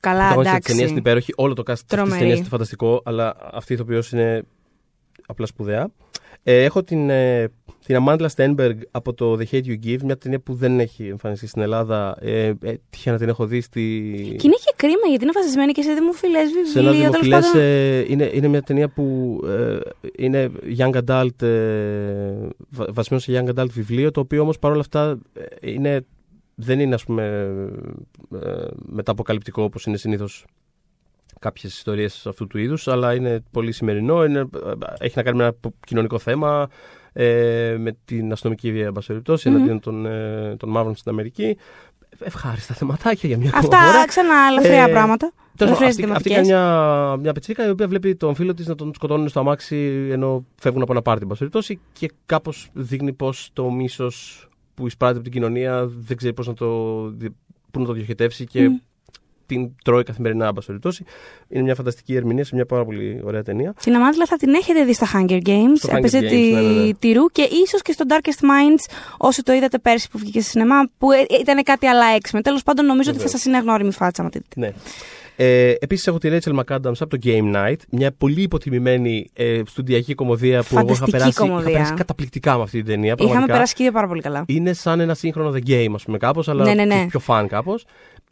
Καλά, Η ταινία είναι εντάξει. υπέροχη. Όλο το cast τη Τρομερή. ταινία είναι φανταστικό, αλλά αυτή η ηθοποιός είναι απλά σπουδαία. Ε, έχω την, ε, την Amanda Stenberg από το The Hate You Give, μια ταινία που δεν έχει εμφανιστεί στην Ελλάδα. Ε, ε, τυχαία να την έχω δει στη, Και είναι και κρίμα γιατί είναι βασισμένη και σε δημοφιλές σε ένα βιβλίο. τέλος δημοφιλές, πάντων. ε, είναι, είναι μια ταινία που ε, είναι young adult, ε, βα- βασισμένο σε young adult βιβλίο, το οποίο όμως παρόλα αυτά ε, είναι, δεν είναι ας πούμε ε, μεταποκαλυπτικό όπως είναι συνήθως κάποιες ιστορίες αυτού του είδους, αλλά είναι πολύ σημερινό, είναι, ε, έχει να κάνει με ένα πο- κοινωνικό θέμα, ε, με την αστυνομική βία, εν πάση περιπτώσει, Μμμ. εναντίον των, ε, των μαύρων στην Αμερική. Ευχάριστα θεματάκια για μια ακόμα Αυτά φορά. ξανά ελαφριά Ε, πράγματα. Τέλος πάντων, Ελαφριές αυτή, αυτή θεματικές. κάνει μια, μια πετσίκα η οποία βλέπει τον φίλο της να τον σκοτώνουν στο αμάξι ενώ φεύγουν από ένα πάρτι, εν πάση περιπτώσει, και κάπως δείχνει πώ το μίσος που εισπράττει από την κοινωνία δεν ξέρει πώ να το, πού να το διοχετεύσει και Μμ. Την τρώει καθημερινά, εν πάση περιπτώσει. Είναι μια φανταστική ερμηνεία σε μια πάρα πολύ ωραία ταινία. Την Αμάντλα θα την έχετε δει στα Hunger Games. Στο Hunger Έπαιζε Games, τη, ναι, ναι, ναι. τη Ρου και ίσως και στο Darkest Minds, όσο το είδατε πέρσι που βγήκε στη σινεμά, που ε, ήταν κάτι άλλα έξι. Τέλος πάντων, νομίζω ότι θα Βεβαίως. σας είναι γνώριμη φάτσα με τη δείτε. Ναι. Ε, Επίσης έχω τη Rachel McAdams από το Game Night, μια πολύ υποτιμημένη ε, στουντιακή κομμωδία που εγώ είχα Φανταστική περάσει, είχα κομμωδία. περάσει καταπληκτικά με αυτή την ταινία. Είχαμε πραγματικά. περάσει και δύο πάρα πολύ καλά. Είναι σαν ένα σύγχρονο The Game, ας πούμε, κάπως, αλλά Ναι, ναι, ναι. και πιο φαν κάπως.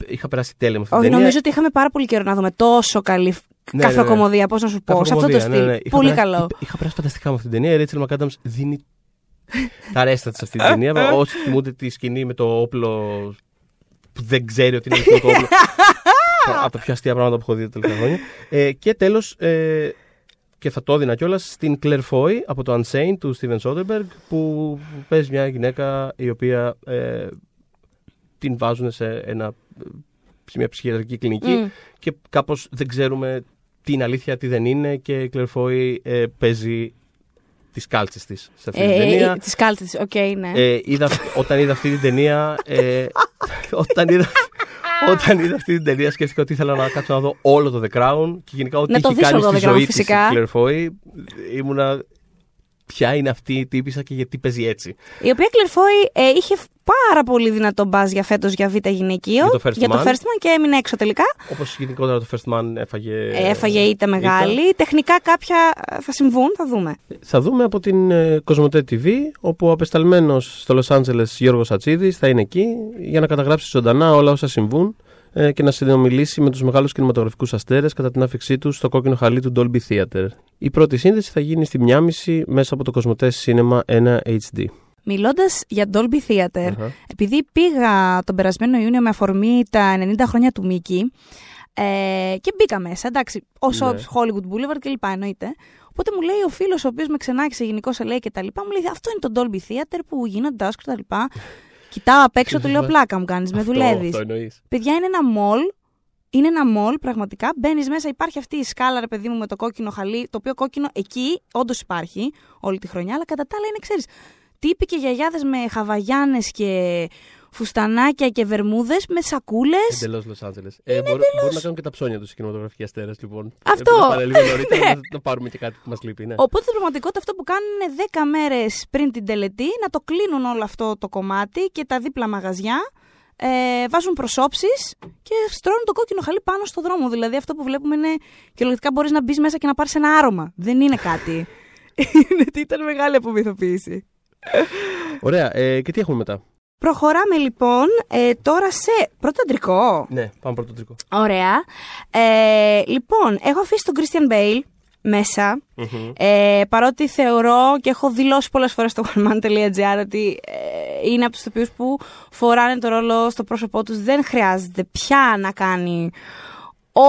Είχα περάσει τέλεια με αυτή την Όχι, ταινία. νομίζω ότι είχαμε πάρα πολύ καιρό να δούμε τόσο καλή Ναι, καφροκομωδία. Πώς να σου πω, σε αυτό το Καφροκομωδία, στυλ. ναι, ναι. Είχα Πολύ περάσει- καλό. Είχα, είχα περάσει φανταστικά με αυτή την ταινία. Η Rachel McAdams δίνει (laughs) τα ρέστα της σε αυτή την ταινία. Όσοι θυμούνται τη σκηνή με το όπλο που δεν ξέρει ότι είναι αυτό το όπλο. (laughs) από τα πιο αστεία πράγματα που έχω δει τα τελευταία χρόνια. Ε, και τέλος, ε, και θα το έδινα κιόλας στην Claire Foy από το Unsane του Steven Soderbergh που παίζει μια γυναίκα η οποία ε, την βάζουν σε, ένα, σε μια ψυχιατρική κλινική Μμ. και κάπως δεν ξέρουμε τι είναι αλήθεια, τι δεν είναι και η Claire Foy ε, παίζει τις κάλτσες της σε αυτή την ταινία. Τη κάλτσες τη, οκ, ναι. Ε, είδα, όταν είδα αυτή την ταινία ε, (laughs) όταν, είδα, όταν είδα αυτή την ταινία σκέφτηκα ότι ήθελα να κάτσω να δω όλο το The Crown και γενικά ό,τι Να το έχει δεις κάνει όλο στη το The Crown, ζωή της η φυσικά. Claire Foy ήμουνα ποια είναι αυτή η τύπησα και γιατί παίζει έτσι. Η οποία Κλερφόη ε, είχε πάρα πολύ δυνατό μπάζ για φέτος για β' γυναικείο. Για το First για το Man. First Man και έμεινε έξω τελικά. Όπως γενικότερα το First Man έφαγε... Ε, Έφαγε ήττα μεγάλη. Τεχνικά κάποια ε, θα συμβούν, θα δούμε. Θα δούμε από την ε, Κοσμοτέ TV, όπου ο απεσταλμένος στο Λος Άντζελες Γιώργος Ατσίδης θα είναι εκεί για να καταγράψει ζωντανά όλα όσα συμβούν ε, και να συνομιλήσει με τους μεγάλους κινηματογραφικούς αστέρες κατά την άφηξή τους στο κόκκινο χαλί του Dolby Theater. Η πρώτη σύνδεση θα γίνει στη Μιάμιση μέσα από το Κοσμοτές Cinema 1 HD. Μιλώντας για Dolby Theater, Αχα. επειδή πήγα τον περασμένο Ιούνιο με αφορμή τα 90 χρόνια του Μίκη ε, και μπήκα μέσα, εντάξει, όσο Ναι. Hollywood Boulevard κλπ. εννοείται. Οπότε μου λέει ο φίλος ο οποίος με ξενάκησε γενικώς σε λέει και τα λοιπά, μου λέει Αυτό είναι το Dolby Theater που γίνονται Oscar και τα λοιπά. Κοιτάω απ' έξω, του λέω πλάκα μου κάνεις, με Αυτό- δουλεύεις. Αυτό εννοείς. Παιδιά, είναι ένα μολ. Είναι ένα μολ, πραγματικά. Μπαίνεις μέσα, υπάρχει αυτή η σκάλα, ρε παιδί μου, με το κόκκινο χαλί. Το οποίο κόκκινο εκεί όντως υπάρχει όλη τη χρονιά, αλλά κατά τα άλλα είναι, ξέρεις, τύποι και γιαγιάδες με χαβαγιάνες και φουστανάκια και βερμούδες με σακούλες. Εντελώς Λο Άντζελε. Ε, μπορούν, μπορούν να κάνουν και τα ψώνια τους οι κινηματογραφικοί αστέρες, λοιπόν. Αυτό. Πρέπει να πάνε λίγο νωρίτερα (laughs) Ναι. να, να πάρουμε και κάτι που μας λείπει. Ναι. Οπότε στην πραγματικότητα αυτό που κάνουν είναι 10 μέρες πριν την τελετή να το κλείνουν όλο αυτό το κομμάτι και τα δίπλα μαγαζιά. Ε, βάζουν προσώψεις και στρώνουν το κόκκινο χαλί πάνω στο δρόμο. Δηλαδή αυτό που βλέπουμε είναι κυριολεκτικά μπορείς να μπεις μέσα και να πάρεις ένα άρωμα. Δεν είναι κάτι. (laughs) είναι ότι ήταν μεγάλη απομυθοποίηση. Ωραία. Ε, και τι έχουμε μετά; Προχωράμε λοιπόν ε, τώρα σε πρώτο αντρικό. Ναι, πάμε πρώτο τρικό. Ωραία. Ε, λοιπόν, έχω αφήσει τον Christian Bale μέσα. Ε, παρότι θεωρώ και έχω δηλώσει πολλές φορές στο oneman.gr ότι ε, είναι από τους τοπίους που φοράνε το ρόλο στο πρόσωπό τους. Δεν χρειάζεται πια να κάνει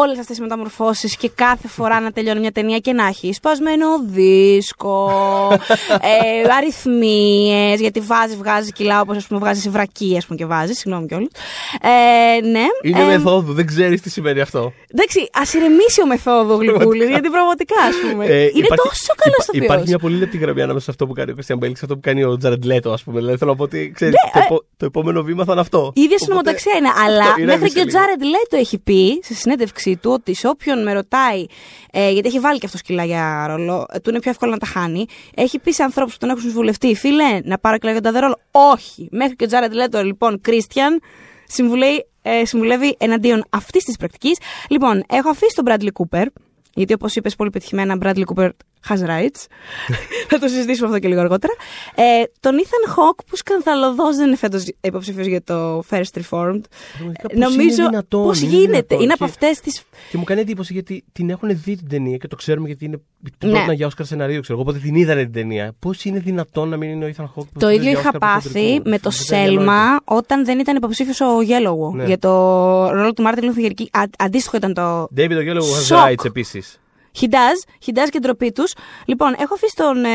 όλες αυτές τις μεταμορφώσεις και κάθε φορά να τελειώνει μια ταινία και να έχει σπασμένο δίσκο, (laughs) ε, αριθμίες, γιατί βάζει, βγάζει κιλά όπως ας πούμε βγάζει σε βρακή ας πούμε και βάζει, συγγνώμη κιόλας. Ε, ναι. Είναι Ε, μεθόδου, δεν ξέρεις τι σημαίνει αυτό. Εντάξει, ας ηρεμήσει ο μεθόδου (laughs) γλυκούλη, γιατί πραγματικά ας πούμε. Ε, είναι υπάρχει- τόσο καλός υπά- στο Υπάρχει μια πολύ λεπτή γραμμή ανάμεσα σε αυτό που κάνει ο Christian Bale και σε αυτό που κάνει ο Jared Leto, ας πούμε. Δηλαδή θέλω να πω ότι ξέρεις, το, επο- το επόμενο βήμα θα είναι αυτό. Η ίδια Οπότε- συνομοταξία είναι. Αλλά Αυτό, ηρέμησε μέχρι και ο λίγο. Τζάρετ Λέτο έχει πει σε συνέντευξή του ότι σε όποιον με ρωτάει. Ε, γιατί έχει βάλει και αυτό σκυλά για ρόλο, ε, του είναι πιο εύκολο να τα χάνει. Έχει πει σε ανθρώπους που τον έχουν συμβουλευτεί, φίλε, να πάρω κιλά για τον τάδε ρόλο. Όχι. Μέχρι και ο Τζάρετ Λέτο, λοιπόν, Κρίστιαν, συμβουλεύει, ε, συμβουλεύει εναντίον αυτής της πρακτικής. Λοιπόν, έχω αφήσει τον Bradley Cooper. Γιατί όπως είπες πολύ πετυχημένα, Bradley Cooper has rights. Θα το συζητήσουμε αυτό και λίγο αργότερα. Ε, τον Ethan Hawke που σκανδαλωδώ δεν είναι φέτος υποψήφιος για το First Reformed. Πραγματικά, πώς Νομίζω είναι δυνατόν, πώς είναι γίνεται. δυνατόν. Είναι Και- από αυτές τι. Και μου κάνει εντύπωση γιατί την έχουν δει την ταινία και το ξέρουμε γιατί είναι. Την Ναι. πρότεινα για Όσκαρ σεναρίο, ξέρω εγώ. Οπότε την είδανε την ταινία. Πώς είναι δυνατόν να μην είναι ο Ethan Hawke που Το παίζει ίδιο για είχα Όσκαρ πάθει πρωτοτρικό. με το Δεν εννοείται. Σέλμα όταν δεν ήταν υποψήφιος ο Yellow Ναι. για το ρόλο του Μάρτιν Λούθερ King. Α- Αντίστοιχο ήταν το David Oyelowo has Σοκ. rights επίσης. He does, he does και ντροπή τους. Λοιπόν, έχω αφήσει τον ε,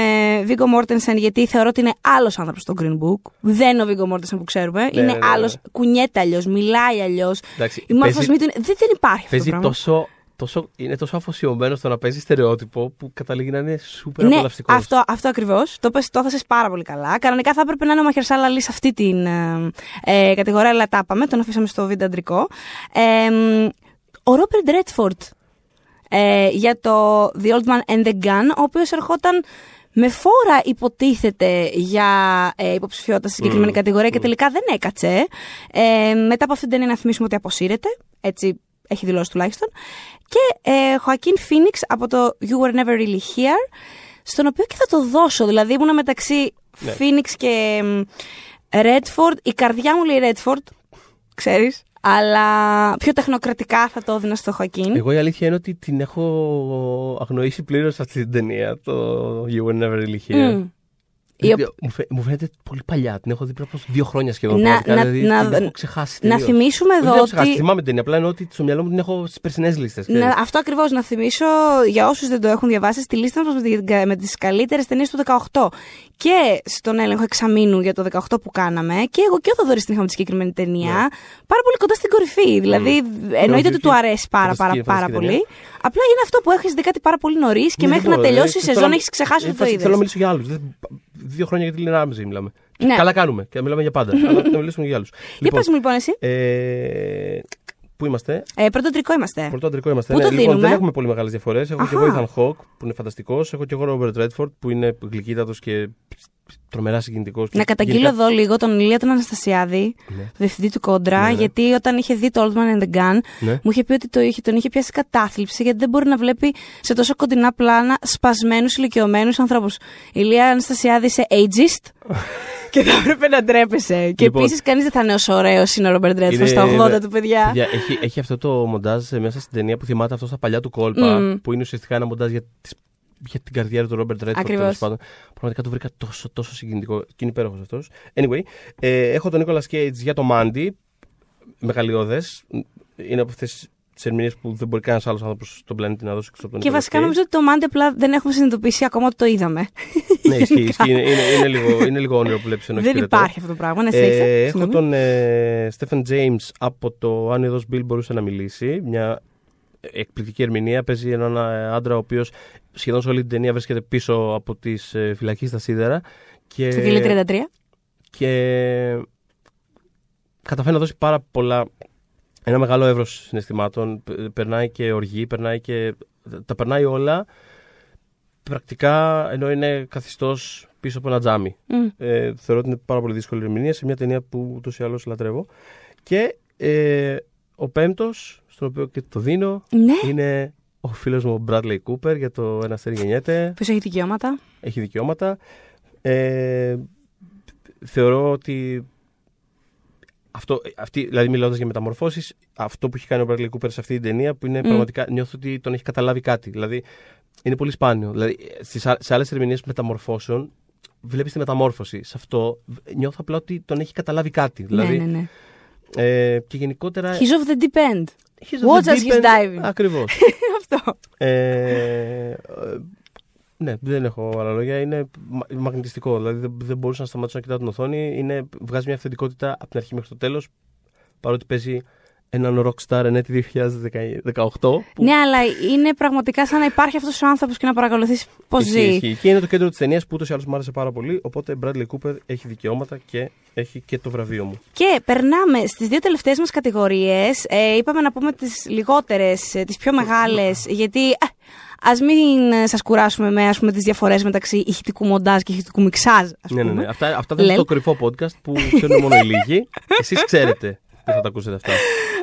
Viggo Mortensen γιατί θεωρώ ότι είναι άλλος άνθρωπος στο Green Book. Δεν είναι ο Viggo Mortensen που ξέρουμε. είναι ναι, ναι, ναι. άλλος, κουνιέται αλλιώς, μιλάει αλλιώς. Εντάξει, Η μορφωσμή παίζει- του είναι. Δεν, δεν υπάρχει αυτό το Παίζει πράγμα. τόσο, τόσο, είναι τόσο αφοσιωμένος στο να παίζει στερεότυπο που καταλήγει να είναι σούπερ Ναι, απολαυστικός. αυτό, αυτό ακριβώς. Το, πες- το έθεσες πάρα πολύ καλά. Κανονικά θα έπρεπε να είναι ο Μαχερσάλα Λύ σε αυτή την ε, ε, κατηγορία, αλλά τα είπαμε. Τον αφήσαμε στο βίντεο αντρικό. Ε, μ, ο Ρόπερ Ντρέτφορντ ε, για το The Old Man and the Gun, ο οποίος ερχόταν με φόρα υποτίθεται για ε, υποψηφιότητα στη συγκεκριμένη κατηγορία και τελικά δεν έκατσε. Ε, μετά από αυτήν την ταινία να θυμίσουμε ότι αποσύρεται. Έτσι έχει δηλώσει τουλάχιστον. Και ε, Χωακίν Φίνιξ από το You Were Never Really Here, στον οποίο και θα το δώσω. Δηλαδή ήμουνα μεταξύ Ναι. Φίνιξ και μ, Redford. Η καρδιά μου λέει Redford, ξέρεις. Αλλά πιο τεχνοκρατικά θα το έδινα στο Χωακίν. Εγώ η αλήθεια είναι ότι την έχω αγνοήσει πλήρως αυτή την ταινία, το You Were Never Really Here. Μμ. Η Δηλαδή, μου, φαι- μου φαίνεται πολύ παλιά. Την έχω δει πριν από δύο χρόνια σχεδόν. Να- πραγματικά, να- δηλαδή, να- την έχω ξεχάσει. να τελείως. θυμίσουμε Όχι, εδώ δεν έχω ξεχάσει, ότι- Θυμάμαι την ταινία. Απλά εννοώ ότι στο μυαλό μου την έχω στις περσινές λίστες. Να, αυτό ακριβώς να θυμίσω για όσους δεν το έχουν διαβάσει στη λίστα μας με, με τις καλύτερες ταινίες του 18. Και στον έλεγχο εξαμήνου για το 18 που κάναμε, και εγώ και ο Θοδωρής την είχαμε τη συγκεκριμένη ταινία, Ναι. πάρα πολύ κοντά στην κορυφή. Δηλαδή, εννοείται ότι όχι, του αρέσει πάρα, πάρα, φανταστική, πάρα φανταστική πολύ. Απλά είναι αυτό που έχεις δει κάτι πάρα πολύ νωρίς και μέχρι να τελειώσει η σεζόν έχεις ξεχάσει ότι το είδες. Θέλω να μιλήσω για άλλους. Δύο χρόνια για τη Λίνα Άμζη μιλάμε. Ναι. Καλά κάνουμε και μιλάμε για πάντα. αλλά να μιλήσουμε για άλλους. Για πες μου λοιπόν εσύ. ε, πού είμαστε, Ε, πρώτο τρικό είμαστε. Πρωτό αντρικό είμαστε. Πού το λοιπόν, δίνουμε; δεν έχουμε πολύ μεγάλες διαφορές. Έχω και Αχα. εγώ Ethan Hawke που είναι φανταστικός. Έχω και εγώ Robert Redford που είναι γλυκύτατος και τρομερά συγκινητικός. Να καταγγείλω εδώ λίγο τον Ηλία τον Αναστασιάδη, Ναι. διευθυντή του Κόντρα, Ναι, ναι. γιατί όταν είχε δει το Old Man and the Gun, Ναι. μου είχε πει ότι το είχε, τον είχε πιάσει κατάθλιψη, γιατί δεν μπορεί να βλέπει σε τόσο κοντινά πλάνα σπασμένους ηλικιωμένους ανθρώπους. Ηλία Αναστασιάδη είσαι ageist; (laughs) και θα έπρεπε να ντρέπεσαι. Και Λοιπόν. επίσης κανείς δεν θα είναι όσο ωραίος είναι ο Ρόμπερτ Ρέτφορντ Είναι- στα 80 είναι- του παιδιά. Παιδιά, έχει, έχει αυτό το μοντάζ μέσα στην ταινία που θυμάται αυτός στα παλιά του κόλπα, Μμμ. που είναι ουσιαστικά ένα μοντάζ για, τις- για την καριέρα του Ρόμπερτ Ρέτφορντ. Ακριβώς. τέλος πάντων. Πραγματικά το βρήκα τόσο, τόσο συγκινητικό και είναι υπέροχος αυτός. Anyway, ε, έχω τον Νίκολα Cage για το Μάντι. Μεγαλειώδες. Είναι από αυτές τις ερμηνείες που δεν μπορεί κανένας άλλος άνθρωπος στον πλανήτη να δώσει εκτός από τον Και Nicolas βασικά Cage. νομίζω ότι το Μάντι απλά δεν έχουμε συνειδητοποιήσει ακόμα ότι το είδαμε. Ναι, ισχύει. (laughs) ισχύει. Είναι, είναι, είναι, λίγο, είναι λίγο όνειρο που βλέπεις ενώ δεν έχεις χειρετό. υπάρχει αυτό το πράγμα. Ναι, συνέχισε. Ε, έχω Συγγνώμη. τον ε, Στέφεν James από το Αν εδώ Bill μπορούσε να μιλήσει. Μια εκπληκτική ερμηνεία. Παίζει έναν ε, άντρα ο οποίος σχεδόν σε όλη την ταινία βρίσκεται πίσω από τις ε, φυλακή στα σίδερα. Και, Στο κελί 33. και καταφέρει να δώσει πάρα πολλά. Ένα μεγάλο εύρος συναισθημάτων. Πε- Περνάει και οργή, περνάει και. Τα περνάει όλα. Πρακτικά ενώ είναι καθιστός πίσω από ένα τζάμι. Μμ. Ε, θεωρώ ότι είναι πάρα πολύ δύσκολη ερμηνεία σε μια ταινία που ούτως ή άλλως λατρεύω. Και ε, ο πέμπτος, στον οποίο και το δίνω, Ναι, είναι ο φίλος μου ο Bradley Cooper για το Ένα αστέρι γεννιέται. ποιος έχει δικαιώματα; Έχει δικαιώματα. Ε, θεωρώ ότι. Αυτό, αυτή, δηλαδή, μιλώντας για μεταμορφώσεις, αυτό που έχει κάνει ο Bradley Cooper σε αυτή την ταινία, που είναι πραγματικά. Νιώθω ότι τον έχει καταλάβει κάτι. Δηλαδή, είναι πολύ σπάνιο. Δηλαδή, στις, α- σε άλλες ερμηνείες μεταμορφώσεων, βλέπεις τη μεταμόρφωση. Σε αυτό, νιώθω απλά ότι τον έχει καταλάβει κάτι. Δηλαδή, ναι, ναι, ναι. Ε, και γενικότερα. He's off the deep end. he's Watch on the as deep he's end. diving. Ακριβώς. (laughs) Αυτό. Ε, ε, ναι, δεν έχω άλλα λόγια. Είναι μα- μαγνητιστικό. Δηλαδή δεν, δεν μπορούσα να σταματήσω να κοιτάω την οθόνη. Είναι, βγάζει μια αυθεντικότητα από την αρχή μέχρι το τέλος. Παρότι παίζει έναν rockstar εν έτη 2018. Που Ναι, αλλά είναι πραγματικά σαν να υπάρχει αυτός ο άνθρωπος και να παρακολουθείς πώς ισχύει, ζει. ισχύει. Και είναι το κέντρο της ταινίας που ούτως ή άλλως μου άρεσε πάρα πολύ. Οπότε Bradley Cooper έχει δικαιώματα και έχει και το βραβείο μου. Και περνάμε στις δύο τελευταίες μας κατηγορίες. Ε, είπαμε να πούμε τις λιγότερες, ε, τις πιο μεγάλες, (laughs) γιατί ε, ας μην ε, σας κουράσουμε με ας πούμε, τις διαφορές μεταξύ ηχητικού μοντάζ και ηχητικού μιξάζ, ας Ναι, πούμε. ναι, ναι. Αυτά, αυτά δεν είναι Λελ. το κρυφό podcast που ξέρουν μόνο οι λίγοι. (laughs) Εσείς ξέρετε που θα τα ακούσετε αυτά.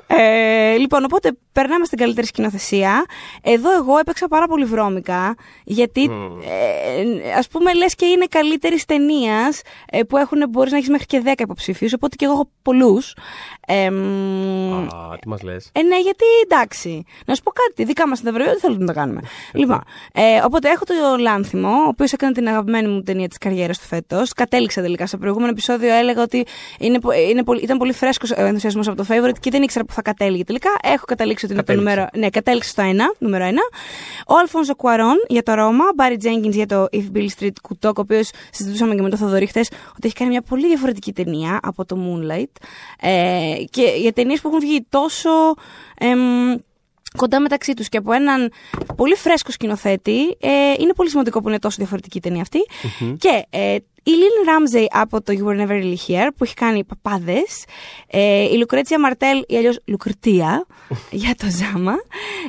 Ε, λοιπόν, οπότε περνάμε στην καλύτερη σκηνοθεσία. Εδώ εγώ έπαιξα πάρα πολύ βρώμικα, γιατί ε, ας πούμε λες και είναι καλύτερης ταινίας ε, που έχουν, μπορείς να έχεις μέχρι και 10 υποψήφιους, οπότε και εγώ έχω πολλούς. Ε, μ, Α, τι μας λες; Ε, ναι, γιατί εντάξει. Να σου πω κάτι. Δικά μας τα βραβεία δεν θέλουμε να τα κάνουμε. λοιπόν, ε, οπότε έχω το Λάνθιμο, ο οποίος έκανε την αγαπημένη μου ταινία της καριέρας του φέτος. Κατέληξα τελικά. Στο προηγούμενο επεισόδιο έλεγα ότι είναι, πο- είναι, πολύ- ήταν πολύ φρέσκος ο ενθουσιασμός από το favorite και δεν ήξερα που θα κατέληγε τελικά. Έχω καταλήξει ότι είναι το Κατέληξε. νούμερο. Ναι, κατέληξε στο 1, νούμερο 1. Ο Αλφόνσο Κουαρόν για το Ρώμα, ο Μπάρι Τζέγκινς για το If Bill Street Κουτόκ, ο οποίος συζητούσαμε και με τον Θοδωρή χθες ότι έχει κάνει μια πολύ διαφορετική ταινία από το Moonlight. Ε, και για ταινίες που έχουν βγει τόσο. εμ, κοντά μεταξύ τους και από έναν πολύ φρέσκο σκηνοθέτη ε, είναι πολύ σημαντικό που είναι τόσο διαφορετική η ταινία αυτή. και ε, η Λίλ Ράμζεϊ από το You Were Never Really Here που έχει κάνει παπάδες ε, η Λουκρέτσια Μαρτέλ ή αλλιώς Λουκρτία (laughs) για το Ζάμα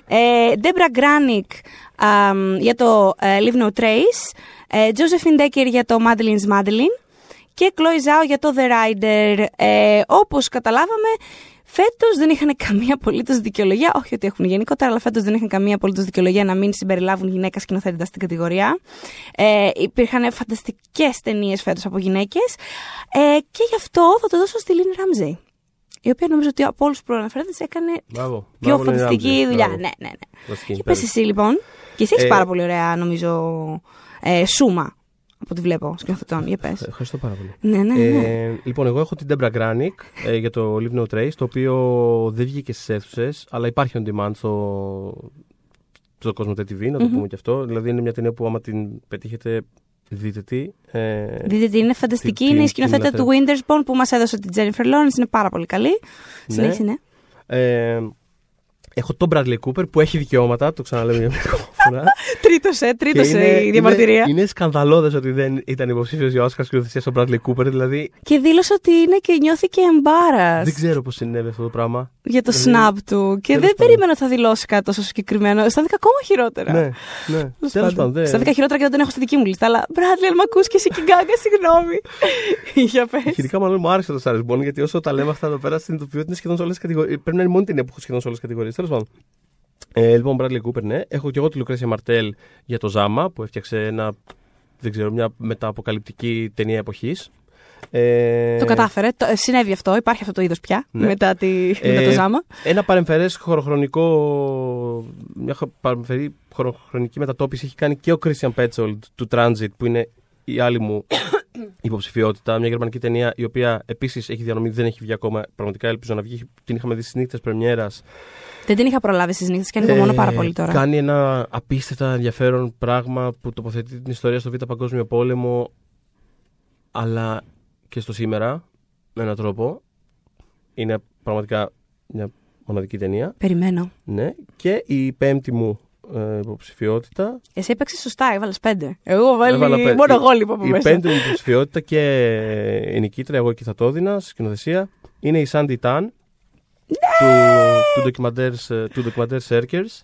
ε, Ντέμπρα Γκράνικ αμ, για το ε, Leave No Trace ε, Josephine Decker για το Madeline's Madeline και Chloe Zhao για το The Rider. Ε, Όπως καταλάβαμε, φέτος δεν είχαν καμία απολύτως δικαιολογία. Όχι ότι έχουν γενικότερα, αλλά φέτος δεν είχαν καμία απολύτως δικαιολογία να μην συμπεριλάβουν γυναίκα σκηνοθέτητα στην κατηγορία. Ε, υπήρχαν φανταστικές ταινίες φέτος από γυναίκες. Ε, και γι' αυτό θα το δώσω στη Λίνη Ράμζεϊ. Η οποία νομίζω ότι από όλους τους προαναφέροντες έκανε Μπράβο. πιο Μπράβο, Λίνη φανταστική Ράμζεϊ. δουλειά. Μπράβο. Ναι, ναι, ναι. Βασική, Και πες πες. εσύ λοιπόν. Και εσύ έχεις Ε, πάρα πολύ ωραία, νομίζω, ε, σούμα από ό,τι βλέπω σκηνοθετών. Για πες. Ευχαριστώ πάρα πολύ. Ναι, ναι, ναι. Ε, λοιπόν, εγώ έχω την Debra Granick ε, για το Live No Trace, το οποίο δεν βγήκε στις αίθουσες, αλλά υπάρχει on demand στο, στο Cosmo TV, να το πούμε και αυτό. Δηλαδή, είναι μια ταινία που άμα την πετύχετε, δείτε τι. Ε, Δείτε τι είναι φανταστική. τι- είναι η τι- σκηνοθέτα τι του Wintersborn που μας έδωσε την Jennifer Lawrence. Είναι πάρα πολύ καλή. Ναι. Συνέχισε, ναι. ε, έχω τον Bradley Cooper που έχει δικαιώματα, το ξαναλέω μια ακόμα φορά. (laughs) Τρίτος, ε, τρίτος Και η διαμαρτυρία. Είναι, είναι σκανδαλώδες ότι δεν ήταν υποψήφιος για Oscar σκηνοθεσία στον Bradley Cooper. Δηλαδή, Και δήλωσε ότι είναι και νιώθηκε embarrassed δεν ξέρω πώς συνέβη αυτό το πράγμα. Για το Δηλαδή, snap του. Και τέλος δεν πάντων. περίμενα ότι θα δηλώσει κάτι τόσο συγκεκριμένο. Αισθάνθηκα ακόμα χειρότερα. Ναι, ναι. Τέλος Τέλος πάντων. δεν- Αισθάνθηκα χειρότερα και δεν τον έχω στη δική μου λίστα. Αλλά Bradley, αν με ακούς και εσύ και γκάγκα, συγγνώμη. (laughs) Για πες. Γενικά, μάλλον μου άρεσε το Star is Born γιατί όσο τα λέμε αυτά εδώ πέρα συνειδητοποιώ ότι είναι σχεδόν σε όλες τις κατηγορίες. Πρέπει να είναι μόνη ταινία που έχω σχεδόν σε όλες τις κατηγορίες. Τέλος πάντων. Ε, λοιπόν, Bradley Cooper, ναι. Έχω και εγώ τη Λουκρέσια Μαρτέλ για το Ζάμα που έφτιαξε ένα, δεν ξέρω, μια μεταποκαλυπτική ταινία εποχής. Ε, Το κατάφερε. Το, ε, συνέβη αυτό. Υπάρχει αυτό το είδος πια. Ναι. Μετά, τη, Ε, μετά το ζάμα. Ένα παρεμφερές χωροχρονικό. Μια χο- παρεμφερή χωροχρονική μετατόπιση έχει κάνει και ο Christian Petzold του Transit, που είναι η άλλη μου (coughs) υποψηφιότητα. Μια γερμανική ταινία η οποία επίσης έχει διανομή, δεν έχει βγει ακόμα. Πραγματικά ελπίζω να βγει. Την είχαμε δει στις νύχτες Πρεμιέρας. Δεν την είχα προλάβει στις νύχτες και ανυπομονώ πάρα πολύ τώρα. Ε, Κάνει ένα απίστευτα ενδιαφέρον πράγμα που τοποθετεί την ιστορία στο Β' Παγκόσμιο Πόλεμο, αλλά και στο σήμερα με έναν τρόπο. Είναι πραγματικά μια μοναδική ταινία. Περιμένω. Ναι. Και η πέμπτη μου ε, υποψηφιότητα. Εσύ έπαιξες σωστά, έβαλες πέντε. Εγώ βάλει. Έβαλα πέ- Μόνο η- εγώ λείπω από Η μέσα. πέμπτη μου υποψηφιότητα και η νικήτρια, εγώ και θα το έδινα, σκηνοθεσία. είναι η Sandy Tan του, του ντοκιμαντέρς του ντοκιμαντέρ Circers,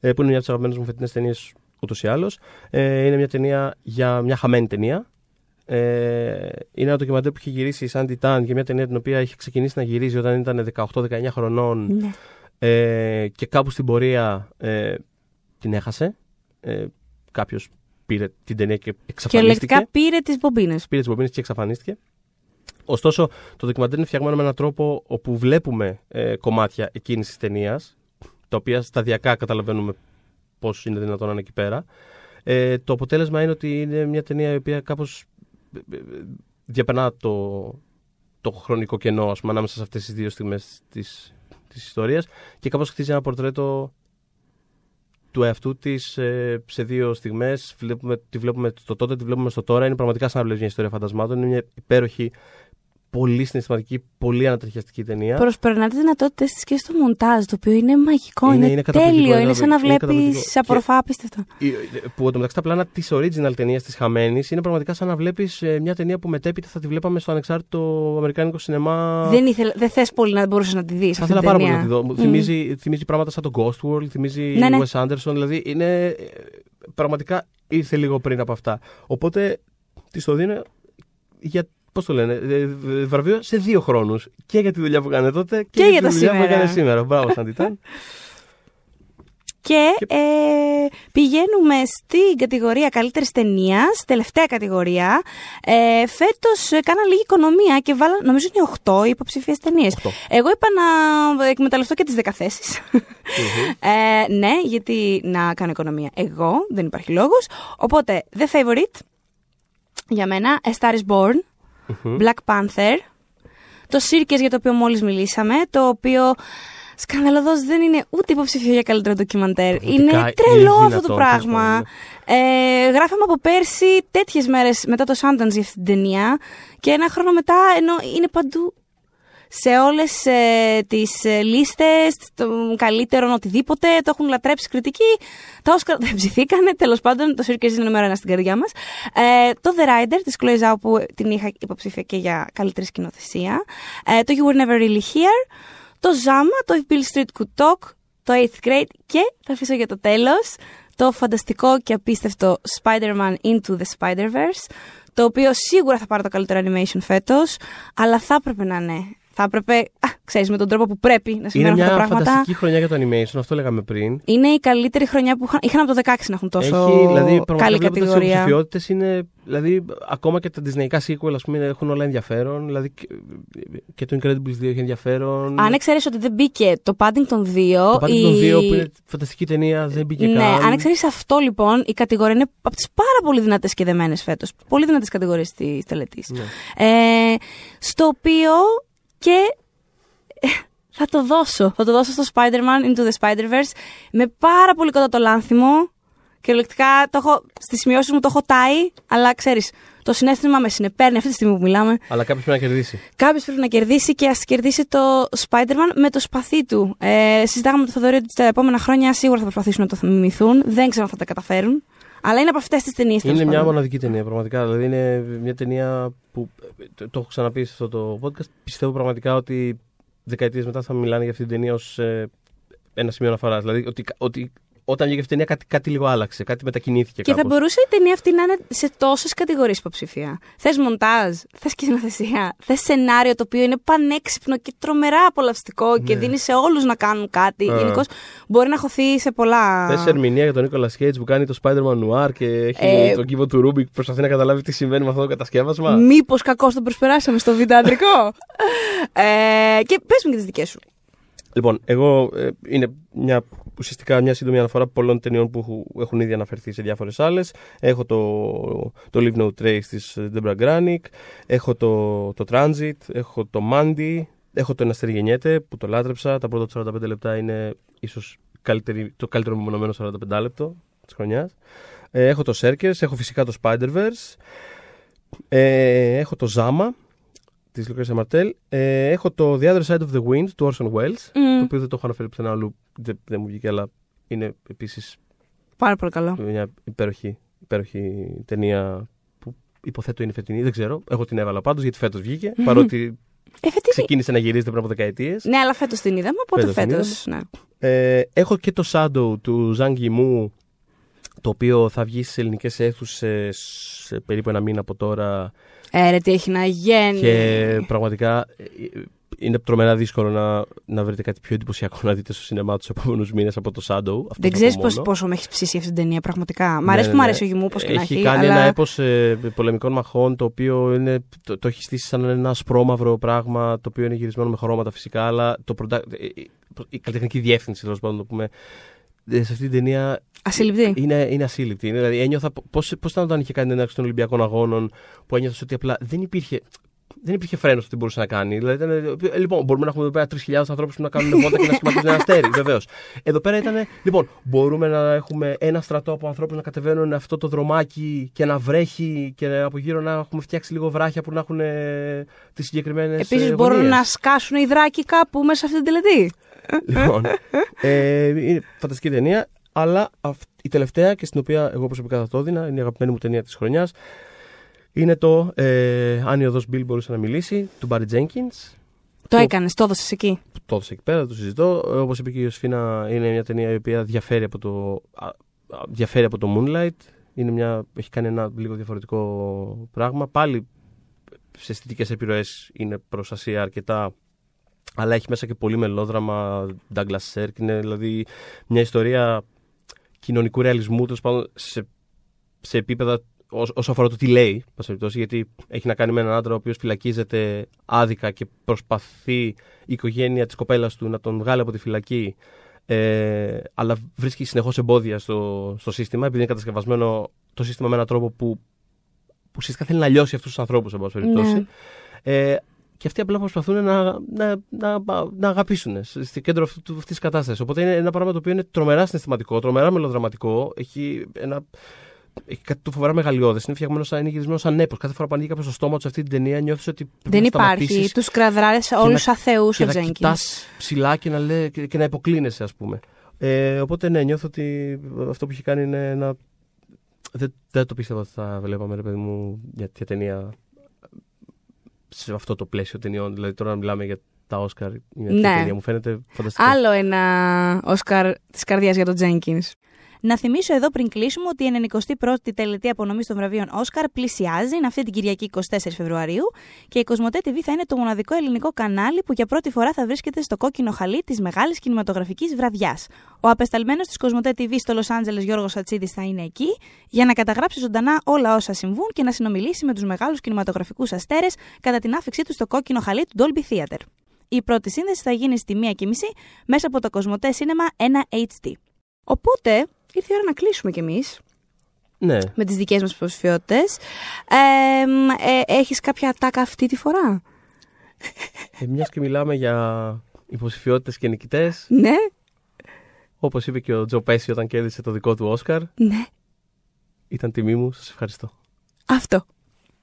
ε, που είναι μια από τις αγαπημένες μου φετινές ταινίες ούτως ή άλλως. Ε, είναι μια ταινία για μια χαμένη ταινία. Ε, είναι ένα ντοκιμαντέρ που έχει γυρίσει η Sandy Tan για μια ταινία την οποία είχε ξεκινήσει να γυρίζει όταν ήταν 18-19 χρονών Ναι. ε, και κάπου στην πορεία ε, την έχασε. Ε, Κάποιος πήρε την ταινία και εξαφανίστηκε. Κυριολεκτικά πήρε τις μπομπίνες. Πήρε τις μπομπίνες και εξαφανίστηκε. Ωστόσο, το ντοκιμαντέρ είναι φτιαγμένο με έναν τρόπο όπου βλέπουμε ε, κομμάτια εκείνης της ταινίας, τα οποία σταδιακά καταλαβαίνουμε πώς είναι δυνατόν να είναι εκεί πέρα. Ε, το αποτέλεσμα είναι ότι είναι μια ταινία η οποία κάπως διαπερνά το, το χρονικό κενό ας πούμε, ανάμεσα σε αυτές τις δύο στιγμές της της ιστορίας και κάπως χτίζει ένα πορτρέτο του εαυτού της σε δύο στιγμές. Τη βλέπουμε στο τότε, τη βλέπουμε στο τώρα. Είναι πραγματικά σαν να βλέπεις μια ιστορία φαντασμάτων. Είναι μια υπέροχη, πολύ συναισθηματική, πολύ ανατριχιαστική ταινία. Προσπερνά τις δυνατότητες της και στο μοντάζ, το οποίο είναι μαγικό, είναι, Είναι- είναι τέλειο. καταπληκτικό, Είναι είναι σαν να είναι βλέπεις καταπληκτικό. απορροφά απίστευτα. Η- Που εντωμεταξύ τα πλάνα της original ταινίας της Χαμένης είναι πραγματικά σαν να βλέπεις μια ταινία που μετέπειτα θα τη βλέπαμε στο ανεξάρτητο αμερικάνικο σινεμά. Δεν, ήθελε, δεν θες πολύ να μπορούσες να τη δεις. Θα ήθελα πάρα πολύ να τη δω. Μου Θυμίζει, θυμίζει πράγματα σαν το Ghost World, θυμίζει Ναι, ναι. Wes Anderson. Δηλαδή είναι. ε, Πραγματικά ήρθε λίγο πριν από αυτά. Οπότε της το δίνω για. Πώς το λένε, ε, ε, βραβείο σε δύο χρόνους. Και για τη δουλειά που έκανε τότε και, Και για τη τα δουλειά που σήμερα. έκανε σήμερα. Μπράβο, Σαντιτάν. (laughs) Και, Και- Ε, πηγαίνουμε στην κατηγορία καλύτερης ταινίας, τελευταία κατηγορία. Ε, Φέτος κάνα λίγη οικονομία και βάλα, νομίζω είναι 8 υποψηφίες ταινίες. Οχτώ. Εγώ είπα να εκμεταλλευτώ και τις 10 θέσει. (laughs) ε, ναι, γιατί να κάνω οικονομία εγώ, δεν υπάρχει λόγος. Οπότε, The Favorite για μένα, A Star is Born, Black Panther, το Circus για το οποίο μόλις μιλήσαμε, το οποίο σκανδαλωδώς δεν είναι ούτε υποψήφιο για καλύτερο ντοκιμαντέρ. Πραγματικά, Είναι είναι τρελό αυτό δυνατόν, το τέλος πράγμα. Ε, γράφαμε από πέρσι τέτοιες μέρες μετά το Sundance για αυτή την ταινία και ένα χρόνο μετά ενώ είναι παντού σε όλες ε, τις ε, λίστες των καλύτερων οτιδήποτε, το έχουν λατρέψει κριτικοί. Τα Όσκαρ δεν ψηθήκανε, τέλος πάντων το Circus είναι νούμερο ένα στην καρδιά μας. Ε, το The Rider της Chloe Zhao που την είχα υποψήφια και για καλύτερη σκηνοθεσία. Ε, το You Were Never Really Here. Το Zama, το If Bill Street Could Talk. Το 8th Grade και θα αφήσω για το τέλος το φανταστικό και απίστευτο Spider-Man Into the Spider-Verse το οποίο σίγουρα θα πάρει το καλύτερο animation φέτος αλλά θα έπρεπε να είναι θα έπρεπε, α, ξέρεις, με τον τρόπο που πρέπει να Είναι συμβαίνουν αυτά μια τα πράγματα. φανταστική χρονιά για το animation, αυτό λέγαμε πριν. Είναι η καλύτερη χρονιά που είχαν, είχαν από το 16 να έχουν τόσο Έχει, δηλαδή, πραγματικά καλή βλέποντας τις κατηγορία. υποψηφιότητες είναι, δηλαδή, ακόμα και τα Disneyικά sequel, ας πούμε, έχουν όλα ενδιαφέρον. Δηλαδή, και, και το Incredibles 2 έχει ενδιαφέρον. Αν εξαιρέσει ότι δεν μπήκε το Paddington 2. το Paddington η... 2 που είναι φανταστική ταινία, δεν μπήκε ναι, καν. αν εξαιρέσει αυτό λοιπόν, η κατηγορία είναι από τις πάρα πολύ δυνατές και δεμένες φέτος. Πολύ δυνατές κατηγορίες της τελετής. Ναι. Ε, στο οποίο και ε, θα το δώσω. Θα το δώσω στο Spider-Man Into the Spider-Verse με πάρα πολύ κοντά το λάνθιμο. Κυριολεκτικά το έχω, στις σημειώσεις μου το έχω τάει, αλλά ξέρεις, το συνέστημα με συνεπέρνει αυτή τη στιγμή που μιλάμε. Αλλά κάποιος πρέπει να κερδίσει. Κάποιος πρέπει να κερδίσει και ας κερδίσει το Spider-Man με το σπαθί του. Ε, συζητάγαμε με το Θοδωρή ότι τα επόμενα χρόνια σίγουρα θα προσπαθήσουν να το μιμηθούν. Δεν ξέρω αν θα τα καταφέρουν. Αλλά είναι από αυτές τις ταινίες. Είναι μια μοναδική ταινία, πραγματικά. Δηλαδή, είναι μια ταινία που. Το, το έχω ξαναπεί σε αυτό το podcast. Πιστεύω πραγματικά ότι δεκαετίες μετά θα μιλάνε για αυτή την ταινία ως ένα σημείο αναφοράς. Δηλαδή, ότι, ότι όταν βγήκε αυτή η ταινία κάτι, κάτι λίγο άλλαξε, κάτι μετακινήθηκε Και θα κάπως. μπορούσε η ταινία αυτή να είναι σε τόσες κατηγορίες υποψηφία. Θες μοντάζ, θες σκηνοθεσία, θες σενάριο το οποίο είναι πανέξυπνο και τρομερά απολαυστικό και Ναι. δίνει σε όλους να κάνουν κάτι. Α. Γενικώς μπορεί να χωθεί σε πολλά. Θες ερμηνεία για τον Nicolas Cage που κάνει το Spider-Man Noir και έχει Ε, τον κύβο του Ρούμπικ που προσπαθεί να καταλάβει τι συμβαίνει με αυτό το κατασκεύασμα; Μήπως κακώς το προσπεράσαμε στο β' αντρικό; (laughs) ε, και πες μου και τις δικές σου. Λοιπόν, εγώ ε, είναι μια, ουσιαστικά μια σύντομη αναφορά πολλών ταινιών που έχουν- έχουν ήδη αναφερθεί σε διάφορες άλλες. Έχω το, το Leave No Trace της Debra Granick, έχω το, το Transit, έχω το Mandy, έχω το Ένα αστέρι γεννιέται που το λάτρεψα. Τα πρώτα του 45 λεπτά είναι ίσως το καλύτερο μεμονωμένο 45 λεπτό της χρονιάς. Ε, έχω το Circus, έχω φυσικά το Spider-Verse, ε, έχω το Zama της Lucrecia Martel, ε, έχω το The Other Side of the Wind του Orson Welles, Μμ, το οποίο δεν το έχω αναφέρει πουθενά αλλού, δεν, δεν μου βγήκε, αλλά είναι επίσης Πάρα πολύ καλό. μια υπέροχη, υπέροχη ταινία που υποθέτω είναι φετινή. Δεν ξέρω. Εγώ την έβαλα πάντως γιατί φέτος βγήκε. Παρότι Ε, φετινή. ξεκίνησε να γυρίζεται πριν από δεκαετίες. Ναι, αλλά φέτος την είδαμε, οπότε Φέτος την φέτος. Ναι. Ε, έχω και το Shadow του Ζάνγκη μου, το οποίο θα βγει στις ελληνικές αίθουσες σε περίπου ένα μήνα από τώρα. Ε, ρε, τι έχει να γίνει. Και πραγματικά ε, είναι τρομερά δύσκολο να, να βρείτε κάτι πιο εντυπωσιακό να δείτε στο σινεμά τους επόμενους μήνες από το Shadow. Αυτό Δεν θα ξέρεις πω μόνο. πόσο με έχει ψήσει αυτή την ταινία, πραγματικά. Μ' Ναι, αρέσει ναι, που μ' ναι. αρέσει ο Γιουμού, όπως και να έχει έχει. κάνει αλλά... ένα έπος ε, πολεμικών μαχών το οποίο είναι, το, το έχει στήσει σαν ένα ασπρόμαυρο πράγμα το οποίο είναι γυρισμένο με χρώματα φυσικά αλλά το product, ε, ε, η καλλιτεχνική διεύθυνση τέλος πάντων να το πούμε ε, σε αυτή την ταινία Ασύλληπτη. είναι, είναι ασύλληπτη. Είναι, δηλαδή ένιωθα πώς, πώς ήταν όταν είχε κάνει την έναρξη των Ολυμπιακών Αγώνων που ένιωθα ότι απλά δεν υπήρχε δεν υπήρχε φρένο ότι μπορούσε να κάνει. Δηλαδή, ήταν, ε, λοιπόν, μπορούμε να έχουμε εδώ πέρα 3.000 ανθρώπου που να κάνουν βόλτα και να σχηματίζουν ένα αστέρι. Βεβαίω. Εδώ πέρα ήταν, λοιπόν, μπορούμε να έχουμε ένα στρατό από ανθρώπου να κατεβαίνουν αυτό το δρομάκι και να βρέχει και από γύρω να έχουμε φτιάξει λίγο βράχια που να έχουν τι συγκεκριμένε. Επίση μπορούν να σκάσουν υδράκι κάπου μέσα σε αυτή την τελετή. Λοιπόν, ε, είναι φανταστική ταινία, αλλά αυ- η τελευταία και στην οποία εγώ προσωπικά θα το έδινα, είναι η αγαπημένη μου ταινία της χρονιάς, είναι το ε, «Αν η οδός Bill μπορούσε να μιλήσει» του Barry Jenkins. Το έκανες, το έδωσες εκεί; που Το έδωσα εκεί πέρα, το συζητώ. Ε, Όπως είπε και η Ιωσφίνα, είναι μια ταινία η οποία διαφέρει από το, α, α, διαφέρει από το Moonlight. Είναι μια, έχει κάνει ένα λίγο διαφορετικό πράγμα. Πάλι σε αισθητικές επιρροές είναι προς Ασία αρκετά αλλά έχει μέσα και πολύ μελόδραμα Douglas Sirk. Είναι δηλαδή μια ιστορία κοινωνικού ρεαλισμού τέλος πάντων, σε, σε επίπεδα όσο όσο αφορά το τι λέει, πάση περιπτώσει, γιατί έχει να κάνει με έναν άντρα ο οποίος φυλακίζεται άδικα και προσπαθεί η οικογένεια της κοπέλας του να τον βγάλει από τη φυλακή ε, αλλά βρίσκει συνεχώς εμπόδια στο, στο σύστημα επειδή είναι κατασκευασμένο το σύστημα με έναν τρόπο που, που ουσιαστικά θέλει να λιώσει αυτούς τους ανθρώπους, εν πάση περιπτώσει. Ναι. Ε, και αυτοί απλά προσπαθούν να, να, να, να αγαπήσουν στο κέντρο αυτής της κατάστασης. Οπότε είναι ένα πράγμα το οποίο είναι τρομερά συναισθηματικό, τρομερά μελοδραματικό. Έχει, ένα, έχει κάτι το φοβερά μεγαλειώδες. Είναι φτιαγμένο σαν, είναι γυρισμένο σαν έπος. Κάθε φορά που ανοίγει κάποιος το στόμα του σε αυτή την ταινία, νιώθεις ότι. πρέπει Δεν να υπάρχει. σταματήσεις Τους κραδράρε όλους να- αθεού και ο να Τζένκιν. κοιτάς ψηλά και να, λέ, και, και να υποκλίνεσαι, ας πούμε. Ε, οπότε ναι, νιώθω ότι αυτό που έχει κάνει είναι ένα. Δεν, δεν το πίστευα ότι θα βλέπαμε, ρε παιδί μου, για τέτοια ταινία σε αυτό το πλαίσιο ταινιών. Δηλαδή τώρα να μιλάμε για τα Όσκαρ ή μια τέτοια Ναι. ταινία μου φαίνεται φανταστικό. Άλλο ένα Όσκαρ της καρδιάς για τον Τζένκινς. Να θυμίσω εδώ πριν κλείσουμε ότι η 91η τελετή απονομής των βραβείων Όσκαρ πλησιάζει, είναι αυτή την Κυριακή 24 Φεβρουαρίου και η Κοσμοτέ TV θα είναι το μοναδικό ελληνικό κανάλι που για πρώτη φορά θα βρίσκεται στο κόκκινο χαλί της μεγάλης κινηματογραφικής βραδιάς. Ο απεσταλμένος της Κοσμοτέ TV στο Λος Άντζελες Γιώργος Ατσίδης θα είναι εκεί για να καταγράψει ζωντανά όλα όσα συμβούν και να συνομιλήσει με τους μεγάλους κινηματογραφικούς αστέρες κατά την άφηξή τους στο κόκκινο χαλί του Dolby Theater. Η πρώτη σύνδεση θα γίνει στη 1.30 μέσα από το Κοσμοτέ Cinema 1 HD. Οπότε ήρθε η ώρα να κλείσουμε κι εμείς Ναι. με τις δικές μας υποψηφιότητες. Ε, μ, ε, έχεις κάποια τάκα αυτή τη φορά; Ε, Μιας και μιλάμε για υποψηφιότητες και νικητές, Ναι, όπως είπε και ο Τζο Πέση όταν κέρδισε το δικό του Όσκαρ, ναι. ήταν τιμή μου. Σας ευχαριστώ. Αυτό.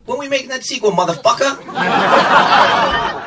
When we making that sequel, motherfucker? (laughs)